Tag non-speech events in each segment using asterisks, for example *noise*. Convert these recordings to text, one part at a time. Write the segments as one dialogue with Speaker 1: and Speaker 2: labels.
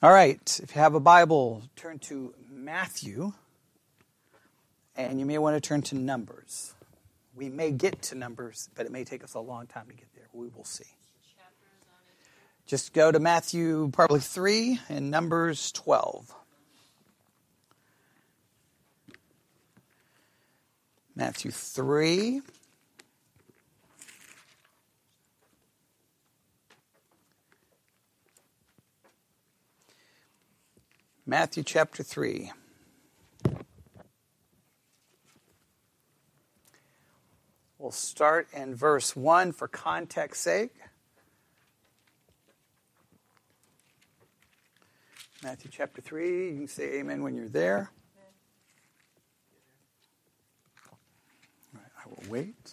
Speaker 1: All right, if you have a Bible, turn to Matthew, and you may want to turn to Numbers. We may get to Numbers, but it may take us a long time to get there. We will see. Just go to Matthew probably 3 and Numbers 12. Matthew 3. Matthew chapter 3. We'll start in verse 1 for context sake. Matthew chapter 3. You can say amen when you're there. Right, I will wait.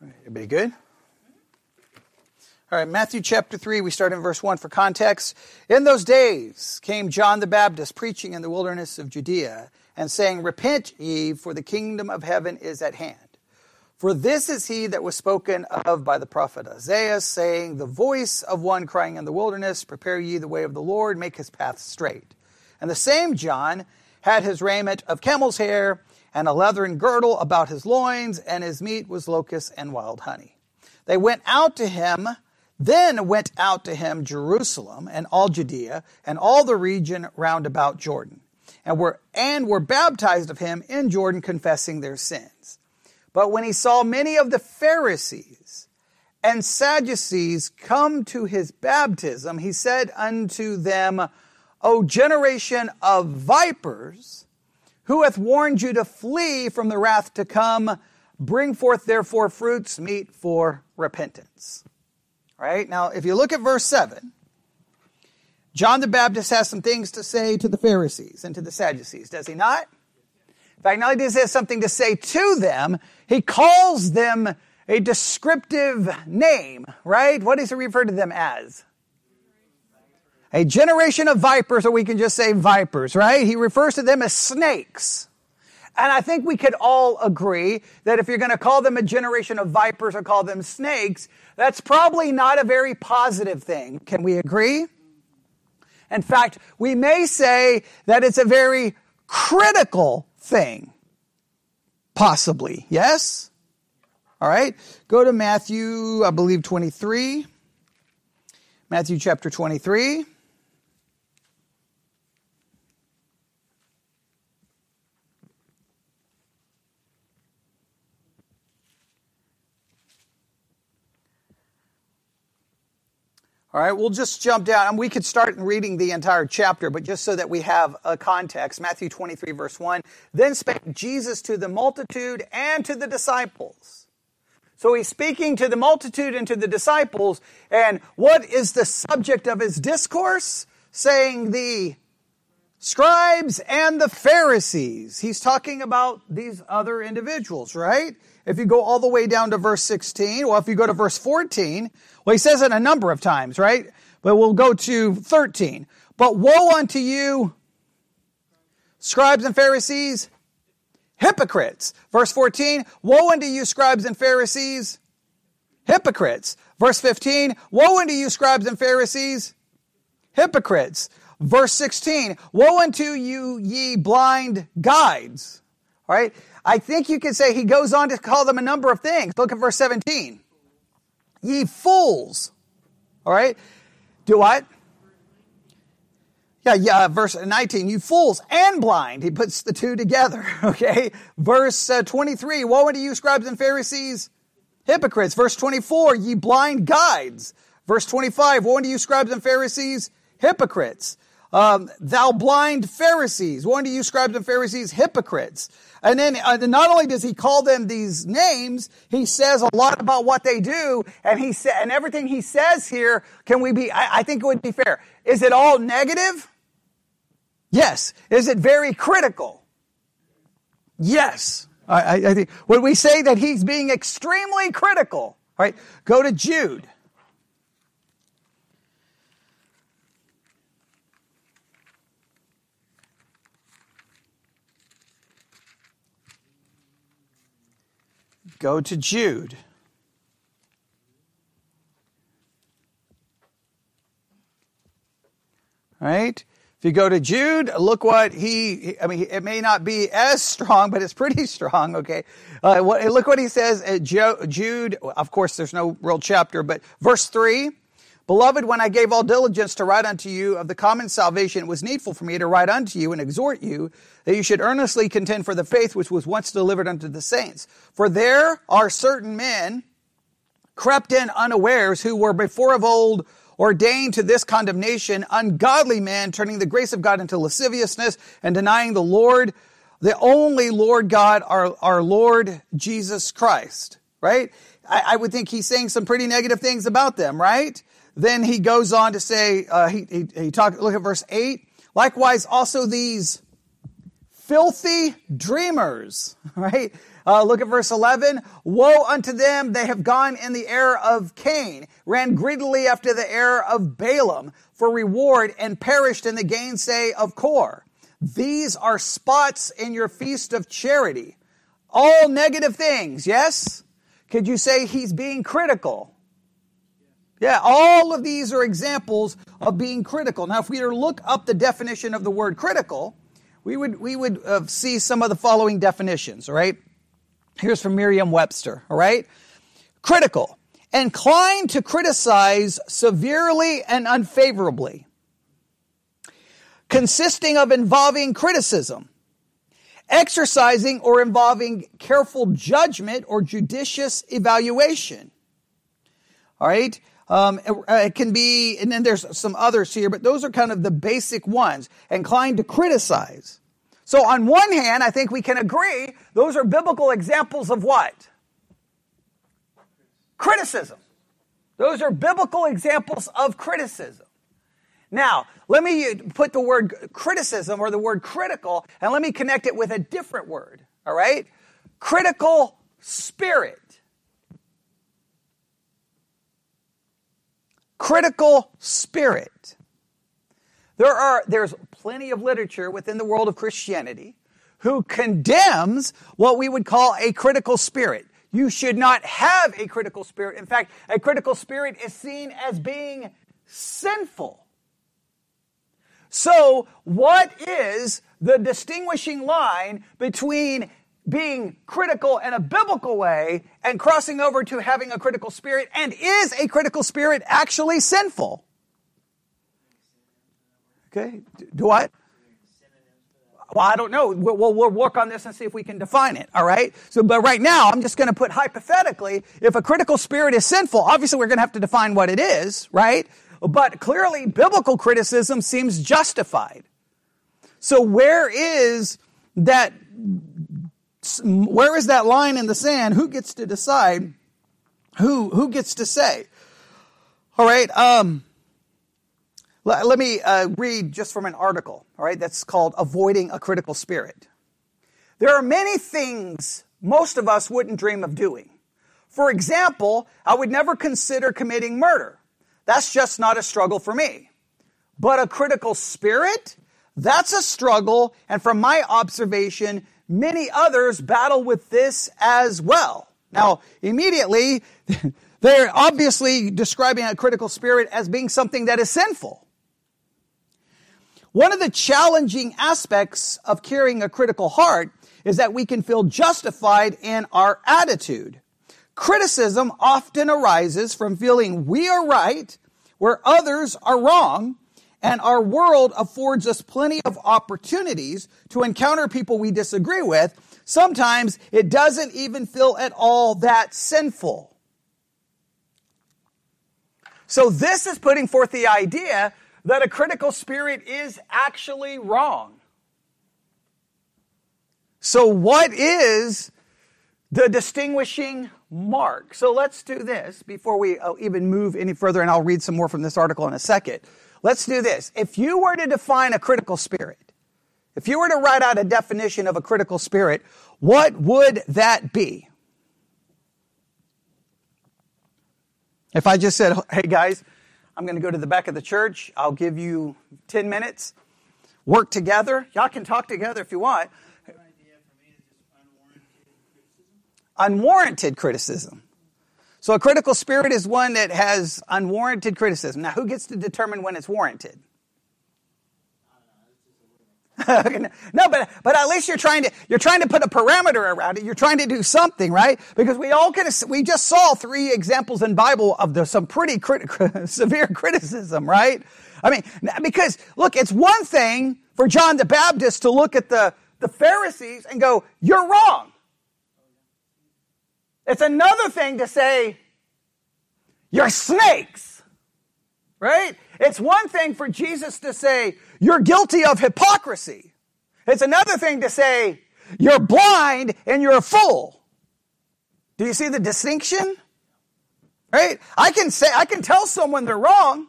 Speaker 1: Right, everybody good? All right, Matthew chapter 3, we start in verse 1 for context. In those days came John the Baptist preaching in the wilderness of Judea and saying, Repent ye, for the kingdom of heaven is at hand. For this is he that was spoken of by the prophet Isaiah, saying, The voice of one crying in the wilderness, Prepare ye the way of the Lord, make his path straight. And the same John had his raiment of camel's hair and a leathern girdle about his loins, and his meat was locusts and wild honey. They went out to him then went out to him Jerusalem and all Judea and all the region round about Jordan, and were, and were baptized of him in Jordan, confessing their sins. But when he saw many of the Pharisees and Sadducees come to his baptism, he said unto them, O generation of vipers, who hath warned you to flee from the wrath to come? Bring forth therefore fruits meet for repentance. Right? Now, if you look at verse 7, John the Baptist has some things to say to the Pharisees and to the Sadducees, does he not? In fact, not only does he have something to say to them, he calls them a descriptive name, right? What does he refer to them as? A generation of vipers, or we can just say vipers, right? He refers to them as snakes. And I think we could all agree that if you're going to call them a generation of vipers or call them snakes, that's probably not a very positive thing. Can we agree? In fact, we may say that it's a very critical thing. Possibly. Yes? All right. Go to Matthew, I believe 23. Matthew chapter 23. All right, we'll just jump down. And we could start reading the entire chapter, but just so that we have a context, Matthew 23, verse 1. Then spake Jesus to the multitude and to the disciples. So he's speaking to the multitude and to the disciples. And what is the subject of his discourse? Saying the scribes and the Pharisees. He's talking about these other individuals, right? If you go all the way down to verse 16, well, if you go to verse 14, well, he says it a number of times, right? But we'll go to 13. But woe unto you, scribes and Pharisees, hypocrites. Verse 14, woe unto you, scribes and Pharisees, hypocrites. Verse 15, woe unto you, scribes and Pharisees, hypocrites. Verse 16, woe unto you, ye blind guides. All right. I think you could say he goes on to call them a number of things. Look at verse 17 ye fools. All right? Do what? Yeah, yeah, verse 19, you fools and blind. He puts the two together, *laughs* okay? Verse uh, 23, woe unto you, scribes and Pharisees, hypocrites. Verse 24, ye blind guides. Verse 25, woe unto you, scribes and Pharisees, hypocrites. Um, thou blind Pharisees, woe unto you, scribes and Pharisees, hypocrites. And then uh, not only does he call them these names, he says a lot about what they do, and he sa- and everything he says here. Can we be? I, I think it would be fair. Is it all negative? Yes. Is it very critical? Yes. I, I I think when we say that he's being extremely critical, right? Go to Jude. Go to Jude. Right? If you go to Jude, look what he, I mean, it may not be as strong, but it's pretty *laughs* strong, okay? Uh, what, look what he says at Jude. Of course, there's no real chapter, but verse 3 Beloved, when I gave all diligence to write unto you of the common salvation, it was needful for me to write unto you and exhort you that you should earnestly contend for the faith which was once delivered unto the saints. For there are certain men crept in unawares who were before of old ordained to this condemnation, ungodly men turning the grace of God into lasciviousness and denying the Lord, the only Lord God, our, our Lord Jesus Christ, right? I, I would think he's saying some pretty negative things about them, right? Then he goes on to say, uh, he, he, he talk, look at verse 8. Likewise, also these filthy dreamers, *laughs* right? Uh, look at verse 11. Woe unto them, they have gone in the error of Cain, ran greedily after the error of Balaam for reward, and perished in the gainsay of Kor. These are spots in your feast of charity. All negative things, yes? Could you say he's being critical? Yeah, all of these are examples of being critical. Now, if we were to look up the definition of the word critical, we would, we would uh, see some of the following definitions, all right? Here's from Merriam Webster, all right? Critical, inclined to criticize severely and unfavorably, consisting of involving criticism, exercising or involving careful judgment or judicious evaluation. All right? Um, it, uh, it can be, and then there's some others here, but those are kind of the basic ones. Inclined to criticize. So on one hand, I think we can agree those are biblical examples of what? Criticism. Those are biblical examples of criticism. Now, let me put the word criticism or the word critical and let me connect it with a different word. All right? Critical spirit. Critical spirit. There are, there's plenty of literature within the world of Christianity who condemns what we would call a critical spirit. You should not have a critical spirit. In fact, a critical spirit is seen as being sinful. So, what is the distinguishing line between being critical in a biblical way and crossing over to having a critical spirit? And is a critical spirit actually sinful? Okay, do what? Well, I don't know. We'll, we'll, we'll, work on this and see if we can define it. All right. So, but right now, I'm just going to put hypothetically, if a critical spirit is sinful, obviously we're going to have to define what it is, right? But clearly, biblical criticism seems justified. So, where is that where is that line in the sand? Who gets to decide? Who who gets to say? All right. Um, let, let me uh, read just from an article. All right, that's called "Avoiding a Critical Spirit." There are many things most of us wouldn't dream of doing. For example, I would never consider committing murder. That's just not a struggle for me. But a critical spirit, that's a struggle, and from my observation, many others battle with this as well. Now, immediately, *laughs* they're obviously describing a critical spirit as being something that is sinful. One of the challenging aspects of carrying a critical heart is that we can feel justified in our attitude. Criticism often arises from feeling we are right where others are wrong and our world affords us plenty of opportunities to encounter people we disagree with. Sometimes it doesn't even feel at all that sinful. So this is putting forth the idea that a critical spirit is actually wrong. So what is the distinguishing mark? So let's do this before we uh, even move any further, and I'll read some more from this article in a second. Let's do this. If you were to define a critical spirit, if you were to write out a definition of a critical spirit, what would that be? If I just said, hey guys, I'm going to go to the back of the church, I'll give you 10 minutes, work together. Y'all can talk together if you want. Unwarranted criticism. So a critical spirit is one that has unwarranted criticism. Now, who gets to determine when it's warranted? *laughs* no, but but at least you're trying to you're trying to put a parameter around it. You're trying to do something, right? Because we all can we just saw three examples in Bible of the, some pretty crit, *laughs* severe criticism, right? I mean, because look, it's one thing for John the Baptist to look at the the Pharisees and go, "You're wrong." It's another thing to say, "You're snakes," right? It's one thing for Jesus to say, you're guilty of hypocrisy. It's another thing to say, you're blind and you're a fool. Do you see the distinction? Right? I can say, I can tell someone they're wrong.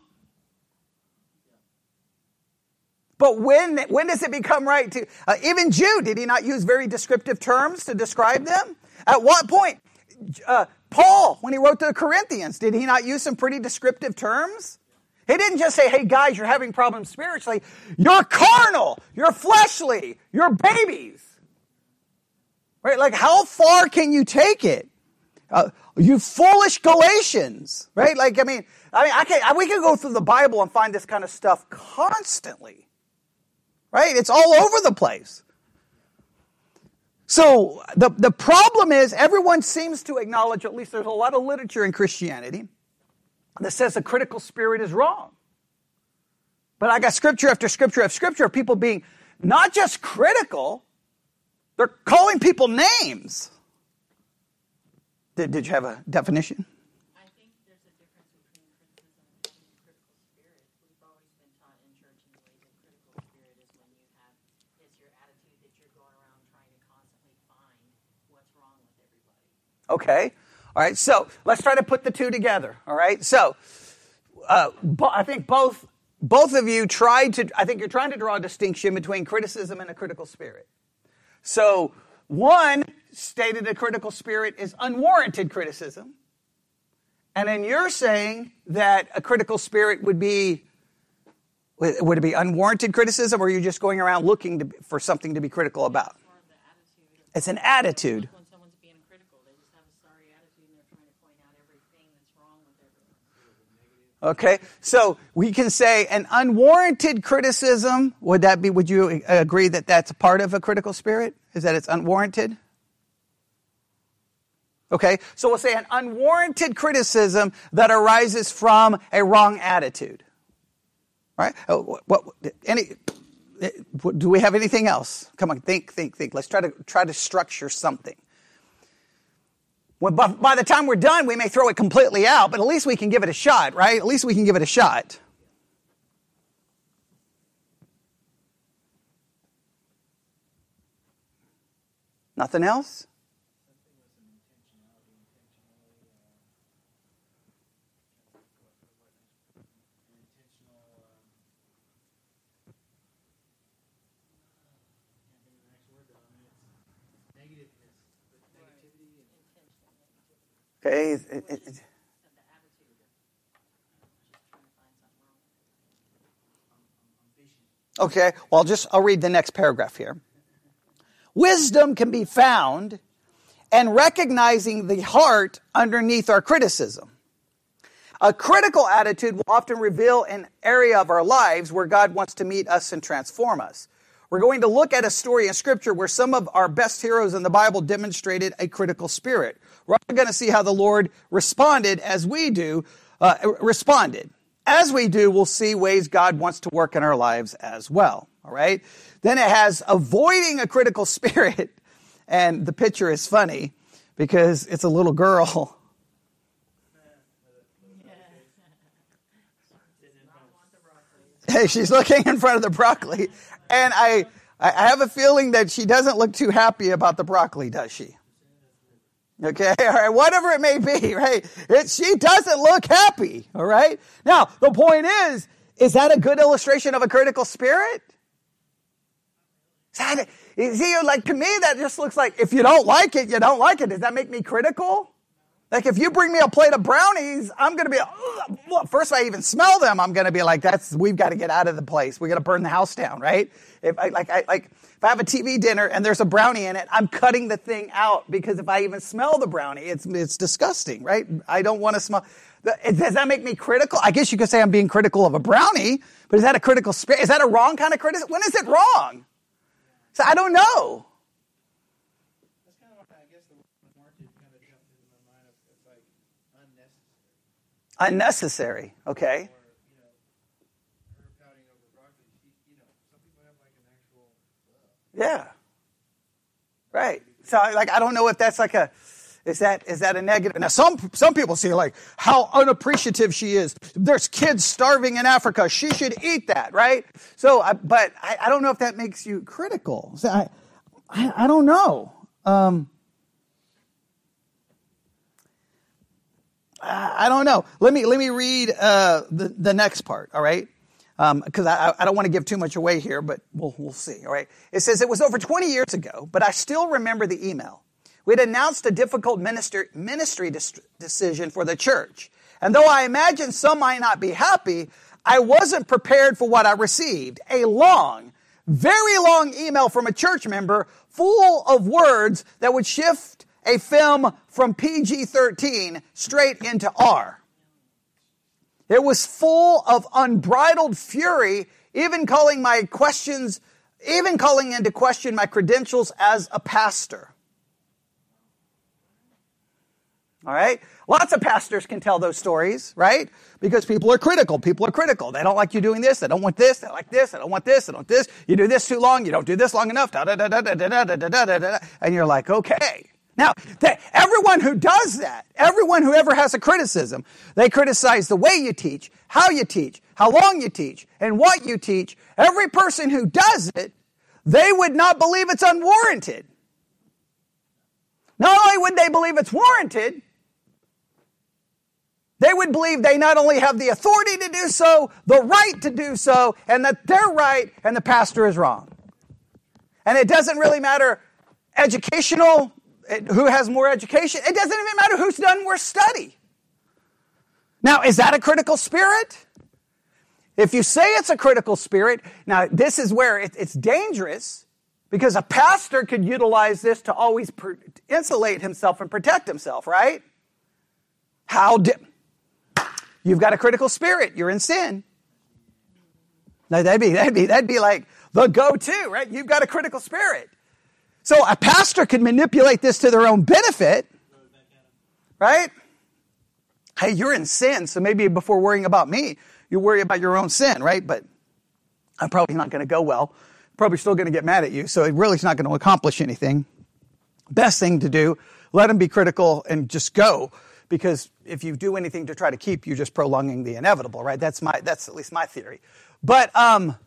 Speaker 1: But when, when does it become right to, uh, even Jude, did he not use very descriptive terms to describe them? At what point? Uh, Paul, when he wrote to the Corinthians, did he not use some pretty descriptive terms? He didn't just say, hey guys, you're having problems spiritually. You're carnal. You're fleshly. You're babies. Right? Like, how far can you take it? Uh, you foolish Galatians. Right? Like, I mean, I mean, I can, we can go through the Bible and find this kind of stuff constantly. Right? It's all over the place. So the, the problem is everyone seems to acknowledge, at least there's a lot of literature in Christianity, that says the critical spirit is wrong. But I got scripture after scripture after scripture of people being not just critical, they're calling people names. Did, did you have a definition?
Speaker 2: I think there's a difference between criticism and critical spirit. We've always been taught in church in the way that critical spirit is when you have, it's your attitude that you're going around trying to constantly find what's wrong with everybody.
Speaker 1: Okay. All right, so let's try to put the two together. All right, so uh, I think both both of you tried to. I think you're trying to draw a distinction between criticism and a critical spirit. So one stated a critical spirit is unwarranted criticism, and then you're saying that a critical spirit would be. Would it be unwarranted criticism, or are you just going around looking to, for something to be critical about? It's an attitude. Okay, so we can say an unwarranted criticism. Would that be? Would you agree that that's part of a critical spirit? Is that it's unwarranted? Okay, so we'll say an unwarranted criticism that arises from a wrong attitude. Right? Uh, oh, what, what, any? Eh, do we have anything else? Come on, think, think, think. Let's try to try to structure something. Well, by the time we're done, we may throw it completely out, but at least we can give it a shot, right? At least we can give it a shot. Nothing else? Okay. It, it, it, okay. Well, I'll just I'll read the next paragraph here. Wisdom can be found and recognizing the heart underneath our criticism. A critical attitude will often reveal an area of our lives where God wants to meet us and transform us. We're going to look at a story in Scripture where some of our best heroes in the Bible demonstrated a critical spirit. We're going to see how the Lord responded as we do, uh, responded. As we do, we'll see ways God wants to work in our lives as well. All right. Then it has avoiding a critical *laughs* spirit. And the picture is funny because it's a little girl. *laughs* Hey, she's looking in front of the broccoli. And I, I have a feeling that she doesn't look too happy about the broccoli, does she? Okay, *laughs* all right, whatever it may be, right? It, she doesn't look happy, all right? Now, the point is, is that a good illustration of a critical spirit? Is that, is he, like, to me, that just looks like if you don't like it, you don't like it. Does that make me critical? Like if you bring me a plate of brownies, I'm to be, well, first I even smell them, I'm to be like, that's, we've got to get out of the place. We got to burn the house down, right? If I, like, I, like, if I have a TV dinner and there's a brownie in it, I'm cutting the thing out because if I even smell the brownie, it's, it's disgusting, right? I don't want to smell. Does that make me critical? I guess you could say I'm being critical of a brownie, but is that a critical spirit? Is that a wrong kind of criticism? When is it wrong? So I don't know.
Speaker 3: That's kind of what I guess the word market kind of jumped into my mind. Of, it's like unnecessary.
Speaker 1: Unnecessary. Okay.
Speaker 3: Or, you know, her pouting over broccoli. She, you know, some people have like an actual. okay?
Speaker 1: Yeah. Right. So like I don't know if that's like a is that is that a negative? Now some some people see like how unappreciative she is. There's kids starving in Africa. She should eat that, right? So, I, but I, I don't know if that makes you critical. So I, I, I don't know. Um, I don't know. Let me let me read uh, the the next part. All right, because I, I don't want to give too much away here, but we'll we'll see. All right. It says it was over 20 years ago, but I still remember the email. We had announced a difficult minister, ministry dis- decision for the church, and though I imagine some might not be happy, I wasn't prepared for what I received. A long, very long email from a church member full of words that would shift a film from PG 13 straight into R. It was full of unbridled fury, even calling my questions, even calling into question my credentials as a pastor. All right? Lots of pastors can tell those stories, right? Because people are critical. People are critical. They don't like you doing this. They don't want this. They like this. They don't want this. They don't this. You do this too long. You don't do this long enough. Da, da, da, da, da, da, da, da, da, da. And you're like, okay. Now, everyone who does that, everyone who ever has a criticism, they criticize the way you teach, how you teach, how long you teach, and what you teach. Every person who does it, they would not believe it's unwarranted. Not only would they believe it's warranted, they would believe they not only have the authority to do so, the right to do so, and that they're right and the pastor is wrong. And it doesn't really matter educational, who has more education. It doesn't even matter who's done more study. Now, is that a critical spirit? If you say it's a critical spirit, now this is where it, it's dangerous because a pastor could utilize this to always insulate himself and protect himself, right? How did you've got a critical spirit? You're in sin. Now that'd be that'd be that'd be like the go-to, right? You've got a critical spirit. So a pastor could manipulate this to their own benefit, right? Hey, you're in sin, so maybe before worrying about me, you worry about your own sin, right? But I'm probably not going to go well. Probably still going to get mad at you, so it really is not going to accomplish anything. Best thing to do, let them be critical and just go, because if you do anything to try to keep, you're just prolonging the inevitable, right? That's my that's at least my theory. But um,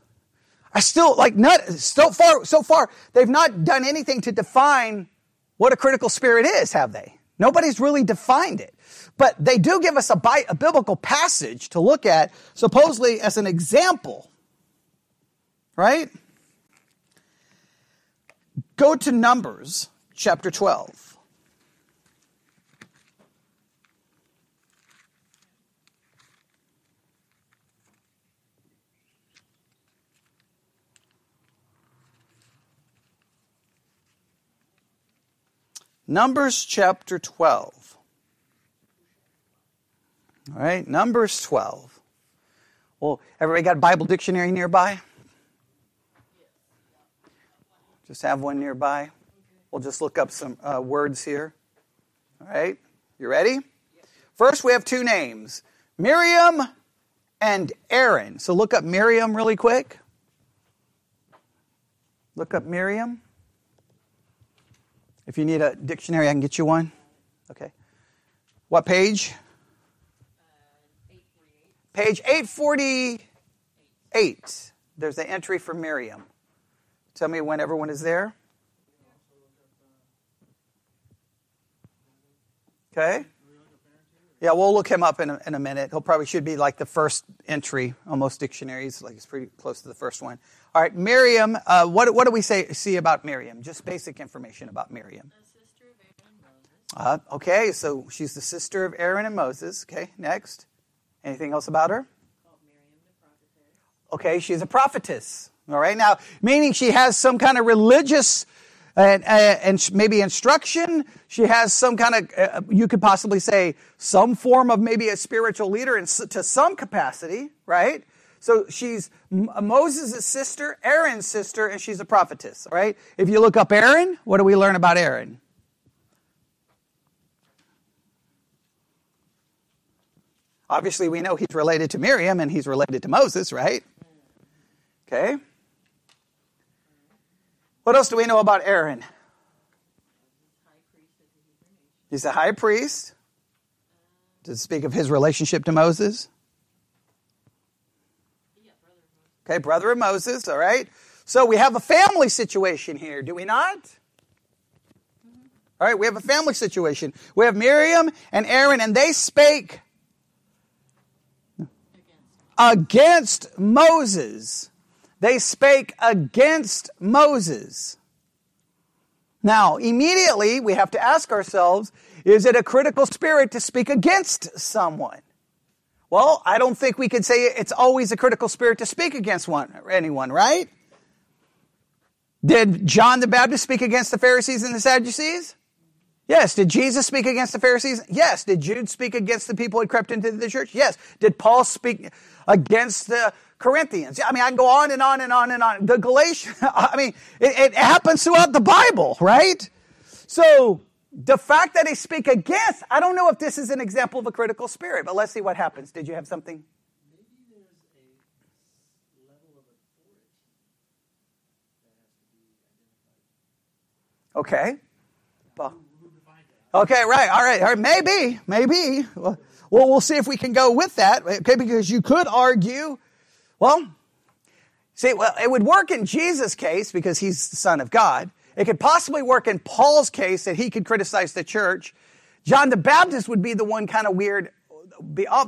Speaker 1: I still like not so far so far they've not done anything to define what a critical spirit is, have they? Nobody's really defined it. But they do give us a, bi- a biblical passage to look at, supposedly as an example. Right? Go to Numbers chapter 12. Numbers chapter 12. All right, Numbers 12. Well, everybody got a Bible dictionary nearby? Just have one nearby. We'll just look up some uh, words here. All right, you ready? First, we have two names Miriam and Aaron. So look up Miriam really quick. Look up Miriam. If you need a dictionary, I can get you one. Okay. What page? Uh, page 848. There's an entry for Miriam. Tell me when everyone is there. Okay. Yeah, we'll look him up in a, in a minute. He'll probably should be like the first entry on most dictionaries, like it's pretty close to the first one. All right, Miriam. Uh, what what do we say see about Miriam? Just basic information about Miriam.
Speaker 2: The sister of Aaron and Moses.
Speaker 1: Uh, okay, so she's the sister of Aaron and Moses. Okay, next. Anything else about her?
Speaker 2: Called Miriam the prophetess.
Speaker 1: Okay, she's a prophetess. All right, now meaning she has some kind of religious and, uh, and maybe instruction. She has some kind of, uh, you could possibly say, some form of maybe a spiritual leader in, to some capacity, right? So she's Moses' sister, Aaron's sister, and she's a prophetess, right? If you look up Aaron, what do we learn about Aaron? Obviously, we know he's related to Miriam and he's related to Moses, right? Okay. What else do we know about Aaron? He's a high priest. It speak of his relationship to Moses?
Speaker 2: Yeah, brother of Moses.
Speaker 1: Okay, brother of Moses, all right? So we have a family situation here, do we not? All right, we have a family situation. We have Miriam and Aaron, and they spake
Speaker 2: Against.
Speaker 1: Moses. They spake against Moses. Now, immediately we have to ask ourselves is it a critical spirit to speak against someone? Well, I don't think we could say it's always a critical spirit to speak against one anyone, right? Did John the Baptist speak against the Pharisees and the Sadducees? Yes. Did Jesus speak against the Pharisees? Yes. Did Jude speak against the people who crept into the church? Yes. Did Paul speak against the Corinthians? I mean, I can go on and on and on and on. The Galatians, *laughs* I mean, it, it happens throughout the Bible, right? So the fact that they speak against, I don't know if this is an example of a critical spirit, but let's see what happens. Did you have something? Okay. Okay, right. All right. All right. Maybe, maybe. Well, we'll see if we can go with that. Okay, because you could argue, well, see, well, it would work in Jesus' case because he's the Son of God. It could possibly work in Paul's case that he could criticize the church. John the Baptist would be the one kind of weird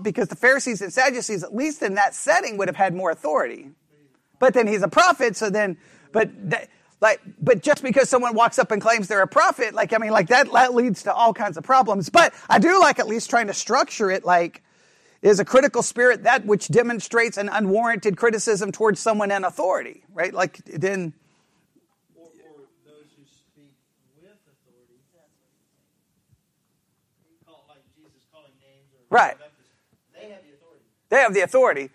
Speaker 1: because the Pharisees and Sadducees, at least in that setting, would have had more authority. But then he's a prophet, so then, but that, like, but just because someone walks up and claims they're a prophet, like, I mean, like that, that leads to all kinds of problems. But I do like at least trying to structure it like, is a critical spirit that which demonstrates an unwarranted criticism towards someone in authority, right? Like, then,
Speaker 3: Or, or those who speak with authority. You call it like Jesus calling names or
Speaker 1: Right.
Speaker 3: They have the authority,
Speaker 1: they have the authority.
Speaker 3: and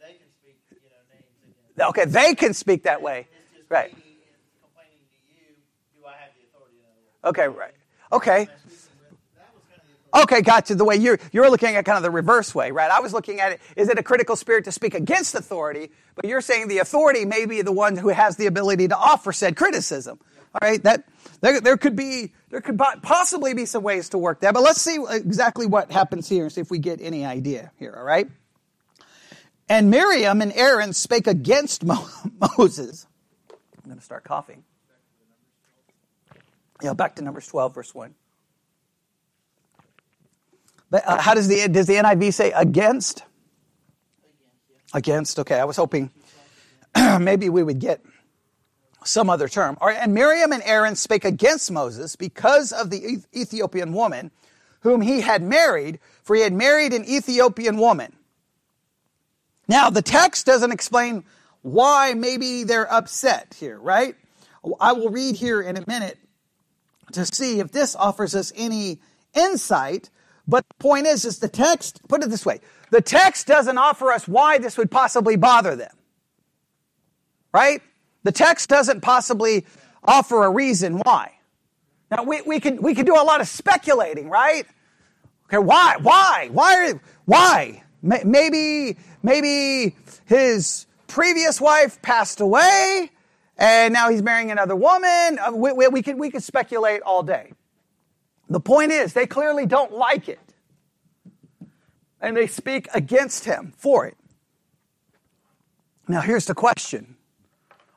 Speaker 3: they can speak, you know, names.
Speaker 1: Okay, they can speak that way. Right.
Speaker 3: me and complaining to you. Do I have the authority? In other words,
Speaker 1: Okay, right. Okay.
Speaker 3: Am I speaking with- that was kind of the.
Speaker 1: Okay, gotcha. The way you're you're looking at kind of the reverse way, right? I was looking at it, is it a critical spirit to speak against authority? But you're saying the authority may be the one who has the ability to offer said criticism. All right, that there, there could be there could possibly be some ways to work that, but let's see exactly what happens here and see if we get any idea here. All right. And Miriam and Aaron spake against Mo- *laughs* Moses. I'm going to start coughing. Yeah, back to Numbers 12, verse 1. But, uh, how does the does the NIV say against? Against. Okay, I was hoping *clears throat* maybe we would get some other term. And Miriam and Aaron spake against Moses because of the Ethiopian woman whom he had married, for he had married an Ethiopian woman. Now, the text doesn't explain why maybe they're upset here, right? I will read here in a minute to see if this offers us any insight. But the point is, is the text, put it this way, the text doesn't offer us why this would possibly bother them. Right? The text doesn't possibly offer a reason why. Now we, we can we can do a lot of speculating, right? Okay, why? Why? Why are why? Maybe maybe his previous wife passed away and now he's marrying another woman. Uh, We, we, we could we could speculate all day. The point is, they clearly don't like it. And they speak against him for it. Now, here's the question.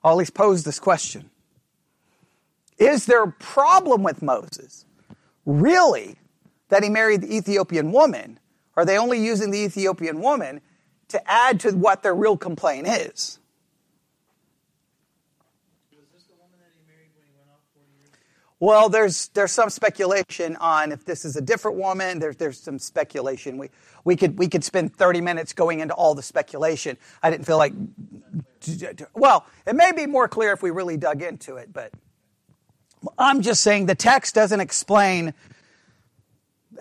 Speaker 1: I'll at least pose this question Is there a problem with Moses? Really? That he married the Ethiopian woman? Are they only using the Ethiopian woman to add to what their real complaint is?
Speaker 3: Was this the woman that he married when he went off 40 years?
Speaker 1: Well, there's there's some speculation on if this is a different woman. There's there's some speculation. We we could we could spend 30 minutes going into all the speculation. I didn't feel like well, it may be more clear if we really dug into it, but I'm just saying the text doesn't explain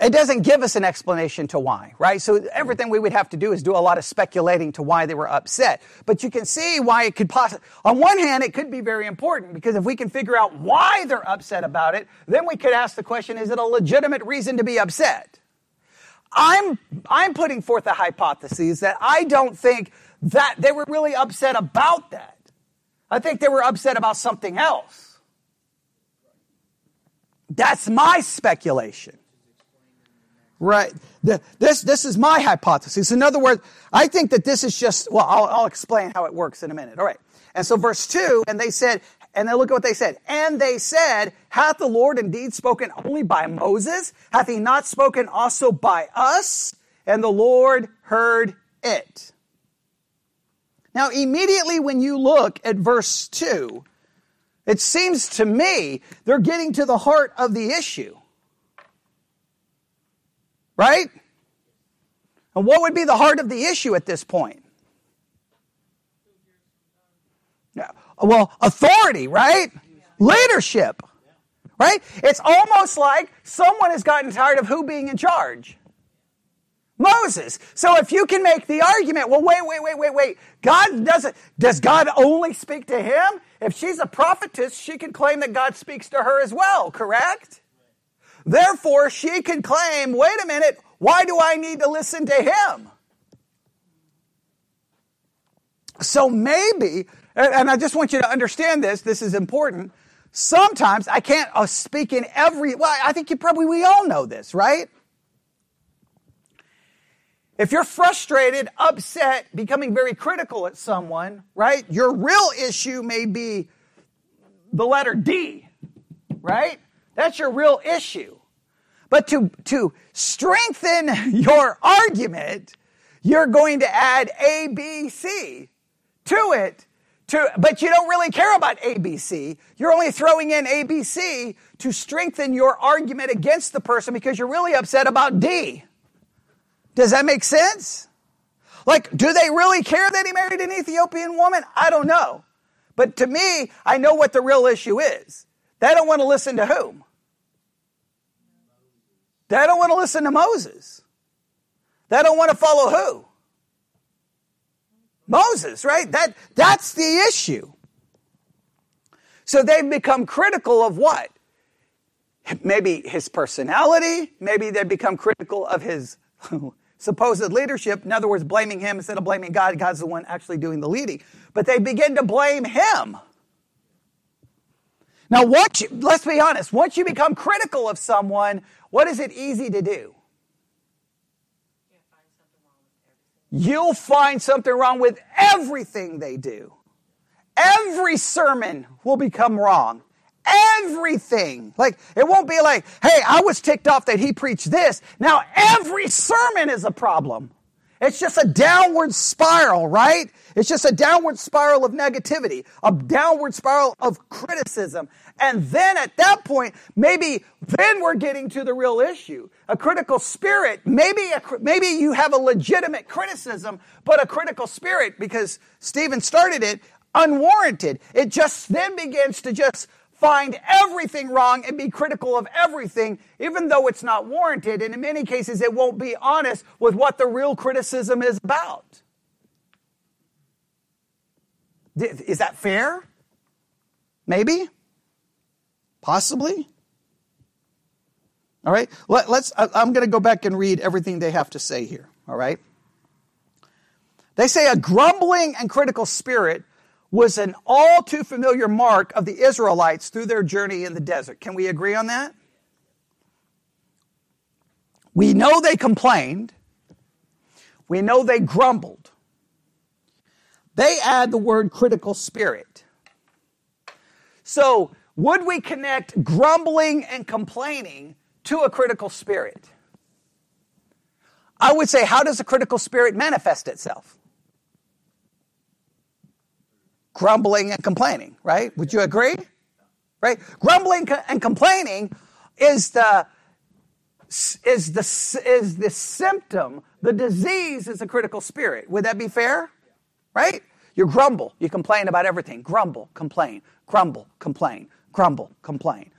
Speaker 1: it doesn't give us an explanation to why, right? So everything we would have to do is do a lot of speculating to why they were upset. But you can see why it could possibly, on one hand, it could be very important because if we can figure out why they're upset about it, then we could ask the question, is it a legitimate reason to be upset? I'm, I'm putting forth a hypothesis that I don't think that they were really upset about that. I think they were upset about something else. That's my speculation. Right. The, this, this is my hypothesis. In other words, I think that this is just, well, I'll, I'll explain how it works in a minute. All right. And so verse 2, and they said, and then look at what they said. And they said, Hath the Lord indeed spoken only by Moses? Hath he not spoken also by us? And the Lord heard it. Now, immediately when you look at verse 2, it seems to me they're getting to the heart of the issue. Right? And what would be the heart of the issue at this point? Well, authority, right? Leadership. Right? It's almost like someone has gotten tired of who being in charge. Moses. So if you can make the argument, well, wait, wait, wait, wait, wait. God doesn't, does God only speak to him? If she's a prophetess, she can claim that God speaks to her as well, correct? Therefore, she can claim, wait a minute, why do I need to listen to him? So maybe, and I just want you to understand this, this is important. Sometimes I can't uh, speak in every, well, I think you probably, we all know this, right? If you're frustrated, upset, becoming very critical at someone, right? Your real issue may be the letter D, right? That's your real issue. But to, to strengthen *laughs* your argument, you're going to add A, B, C to it. To, but you don't really care about ABC. You're only throwing in ABC to strengthen your argument against the person because you're really upset about D. Does that make sense? Like, do they really care that he married an Ethiopian woman? I don't know. But to me, I know what the real issue is. They don't want to listen to whom? They don't want to listen to Moses. They don't want to follow who? Moses, right? That, that's the issue. So they've become critical of what? Maybe his personality. Maybe they become critical of his *laughs* supposed leadership. In other words, blaming him instead of blaming God. God's the one actually doing the leading. But they begin to blame him. Now, once you, let's be honest, once you become critical of someone, what is it easy to do? You'll find something wrong with everything they do. Every sermon will become wrong. Everything. Like, it won't be like, hey, I was ticked off that he preached this. Now every sermon is a problem. It's just a downward spiral, right? It's just a downward spiral of negativity, a downward spiral of criticism. And then at that point, maybe then we're getting to the real issue. A critical spirit, maybe, a, maybe you have a legitimate criticism, but a critical spirit, because Stephen started it, unwarranted. It just then begins to just find everything wrong and be critical of everything, even though it's not warranted. And in many cases, it won't be honest with what the real criticism is about. Is that fair? Maybe? Possibly? All right, Let, us I'm going to go back and read everything they have to say here. All right? They say a grumbling and critical spirit was an all too familiar mark of the Israelites through their journey in the desert. Can we agree on that? We know they complained. We know they grumbled. They add the word critical spirit. So, would we connect grumbling and complaining to a critical spirit? I would say, how does a critical spirit manifest itself? Grumbling and complaining, right? Would you agree? Right? Grumbling and complaining is the is the is the symptom. The disease is a critical spirit. Would that be fair? Right? You grumble, you complain about everything. Grumble, complain, grumble, complain, grumble, complain.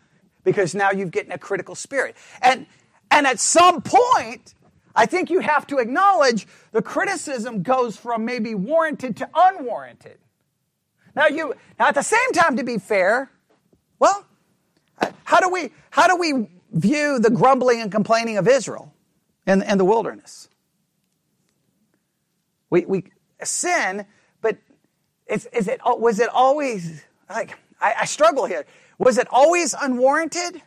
Speaker 1: Because now you've getting a critical spirit. And And at some point, I think you have to acknowledge the criticism goes from maybe warranted to unwarranted. Now you now at the same time to be fair, well, uh, how do we how do we view the grumbling and complaining of Israel in, in the wilderness? We we sin, but is, is it was it always like I, I struggle here. Was it always unwarranted?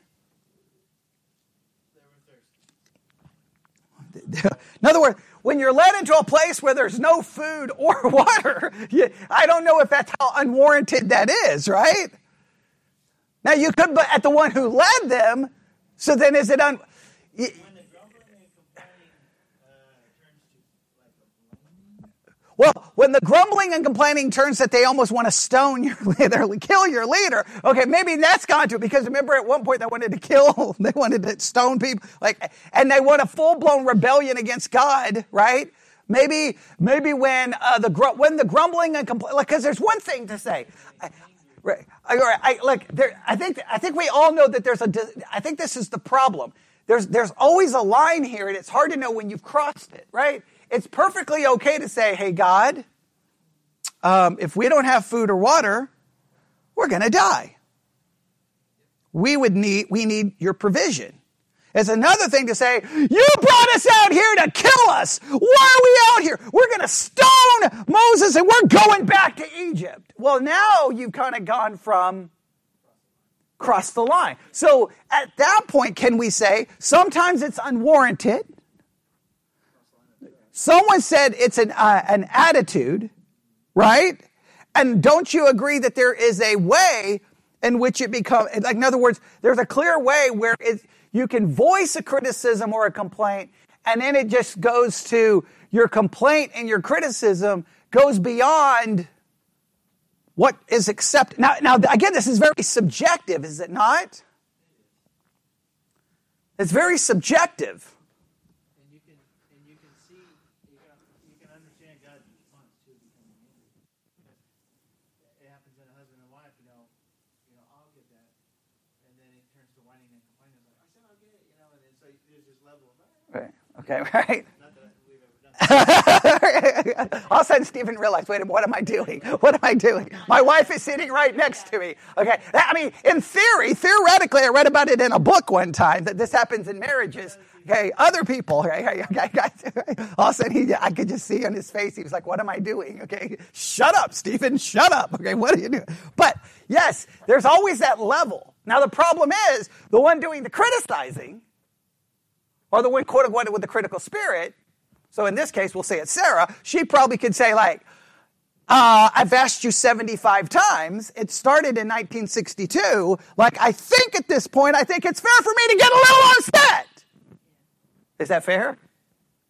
Speaker 1: *laughs* In other words, when you're led into a place where there's no food or *laughs* water, you, I don't know if that's how unwarranted that is, right? Now you could, but at the one who led them, so then is it un? Well, when the grumbling and complaining turns that they almost want to stone your *laughs* leader, kill your leader, okay, maybe that's gone to it because remember at one point they wanted to kill, *laughs* they wanted to stone people, like, and they want a full blown rebellion against God, right? Maybe, maybe when uh, the when the grumbling and complaining, like, because there's one thing to say, I, right? I, like, there, I think, I think we all know that there's a. I think this is the problem. There's, there's always a line here, and it's hard to know when you've crossed it, right? It's perfectly okay to say, hey, God, um, if we don't have food or water, we're going to die. We would need, we need your provision. It's another thing to say, you brought us out here to kill us. Why are we out here? We're going to stone Moses and we're going back to Egypt. Well, now you've kind of gone from cross the line. So at that point, can we say sometimes it's unwarranted? Someone said it's an, uh, an attitude, right? And don't you agree that there is a way in which it becomes, like, in other words, there's a clear way where it, you can voice a criticism or a complaint, and then it just goes to your complaint and your criticism goes beyond what is accepted. Now, now, again, this is very subjective, is it not? It's very subjective. Okay, *laughs* right? *laughs* All of a sudden, Stephen realized, wait a minute, what am I doing? *laughs* What am I doing? My wife is sitting right next to me. Okay, I mean, in theory, theoretically, I read about it in a book one time that this happens in marriages. Okay, other people. Okay, okay. All of a sudden, he, I could just see on his face, he was like, what am I doing? Okay, shut up, Stephen, shut up. Okay, what are you doing? But yes, there's always that level. Now, the problem is the one doing the criticizing or the one quote unquote with the critical spirit. So in this case, we'll say it's Sarah. She probably could say like, uh, I've asked you 75 times. It started in 1962. Like, I think at this point, I think it's fair for me to get a little upset. Is that fair?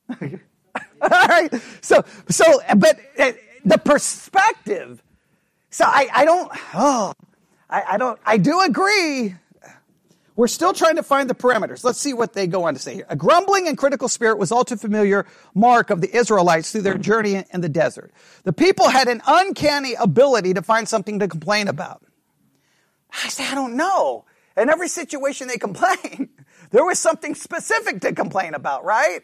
Speaker 1: *laughs* All right. So, so, but uh, the perspective. So I, I don't, oh, I, I don't, I do agree we're still trying to find the parameters. Let's see what they go on to say here. A grumbling and critical spirit was all too familiar mark of the Israelites through their journey in the desert. The people had an uncanny ability to find something to complain about. I say, I don't know. In every situation they complain, *laughs* there was something specific to complain about, right?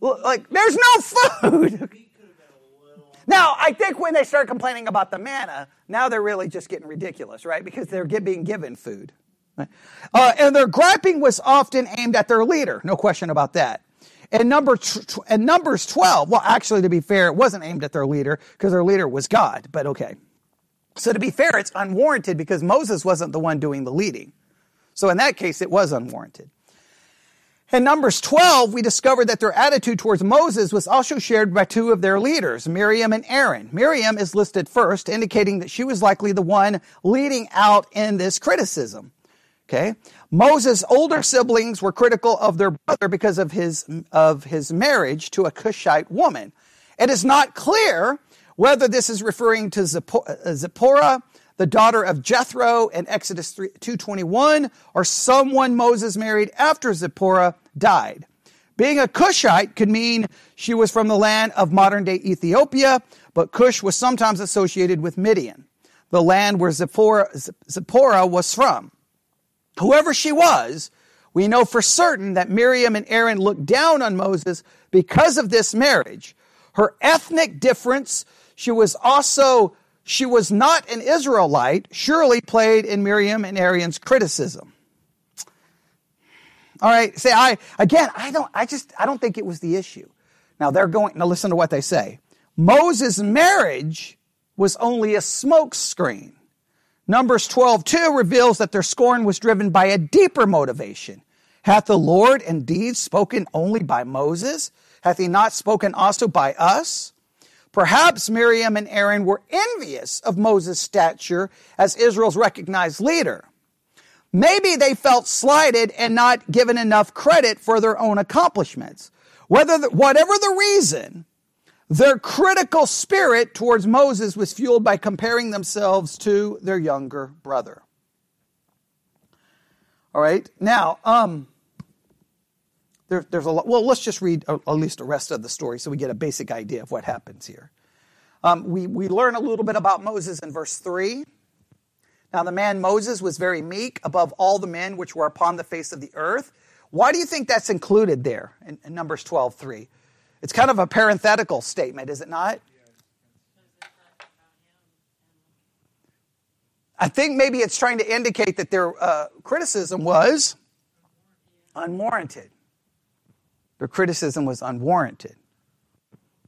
Speaker 1: Like, there's no food. *laughs* Now, I think when they start complaining about the manna, now they're really just getting ridiculous, right? Because they're being given food. Uh, and their griping was often aimed at their leader, no question about that. And number and Numbers 12, well, actually, to be fair, it wasn't aimed at their leader because their leader was God, but okay. So to be fair, it's unwarranted because Moses wasn't the one doing the leading. So in that case, it was unwarranted. In Numbers 12, we discovered that their attitude towards Moses was also shared by two of their leaders, Miriam and Aaron. Miriam is listed first, indicating that she was likely the one leading out in this criticism. Okay. Moses' older siblings were critical of their brother because of his, of his marriage to a Cushite woman. It is not clear whether this is referring to uh, Zipporah, the daughter of Jethro in Exodus 2.21, or someone Moses married after Zipporah died. Being a Cushite could mean she was from the land of modern day Ethiopia, but Cush was sometimes associated with Midian, the land where Zipporah, Zipporah was from. Whoever she was, We know for certain that Miriam and Aaron looked down on Moses because of this marriage. Her ethnic difference, she was also, she was not an Israelite, surely played in Miriam and Aaron's criticism. All right, say I, again, I don't, I just, I don't think it was the issue. Now they're going, now listen to what they say. Moses' marriage was only a smokescreen. Numbers 12, 2 reveals that their scorn was driven by a deeper motivation. Hath the Lord indeed spoken only by Moses? Hath he not spoken also by us? Perhaps Miriam and Aaron were envious of Moses' stature as Israel's recognized leader. Maybe they felt slighted and not given enough credit for their own accomplishments. Whether the, whatever the reason, their critical spirit towards Moses was fueled by comparing themselves to their younger brother. All right. Now, um, there, there's a lot. Well, let's just read at least the rest of the story so we get a basic idea of what happens here. Um, we, we learn a little bit about Moses in verse 3. Now, the man Moses was very meek above all the men which were upon the face of the earth. Why do you think that's included there in, in Numbers 12 3? It's kind of a parenthetical statement, is it not? I think maybe it's trying to indicate that their uh, criticism was unwarranted. Their criticism was unwarranted.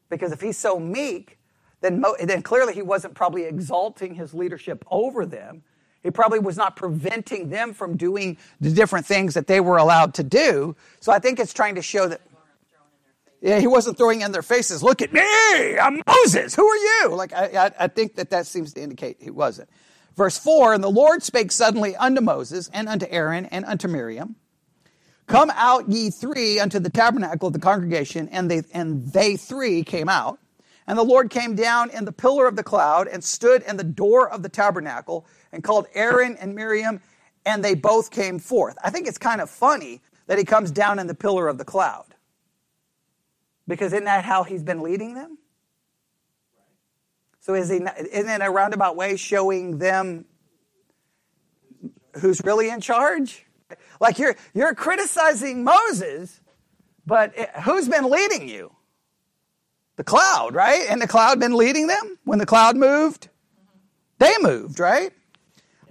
Speaker 1: Because if he's so meek, then, mo- then clearly he wasn't probably exalting his leadership over them. He probably was not preventing them from doing the different things that they were allowed to do. So I think it's trying to show that yeah, he wasn't throwing in their faces, look at me, I'm Moses, who are you? Like, I, I, I, think that that seems to indicate he wasn't. Verse 4 And the Lord spake suddenly unto Moses, and unto Aaron, and unto Miriam, Come out ye three unto the tabernacle of the congregation, and they, and they three came out. And the Lord came down in the pillar of the cloud, and stood in the door of the tabernacle, and called Aaron and Miriam, and they both came forth. I think it's kind of funny that he comes down in the pillar of the cloud. Because isn't that how he's been leading them? So is he isn't it a roundabout way showing them who's really in charge? Like you're you're criticizing Moses, but it, who's been leading you? The cloud, right? And the cloud been leading them? When the cloud moved, they moved, right?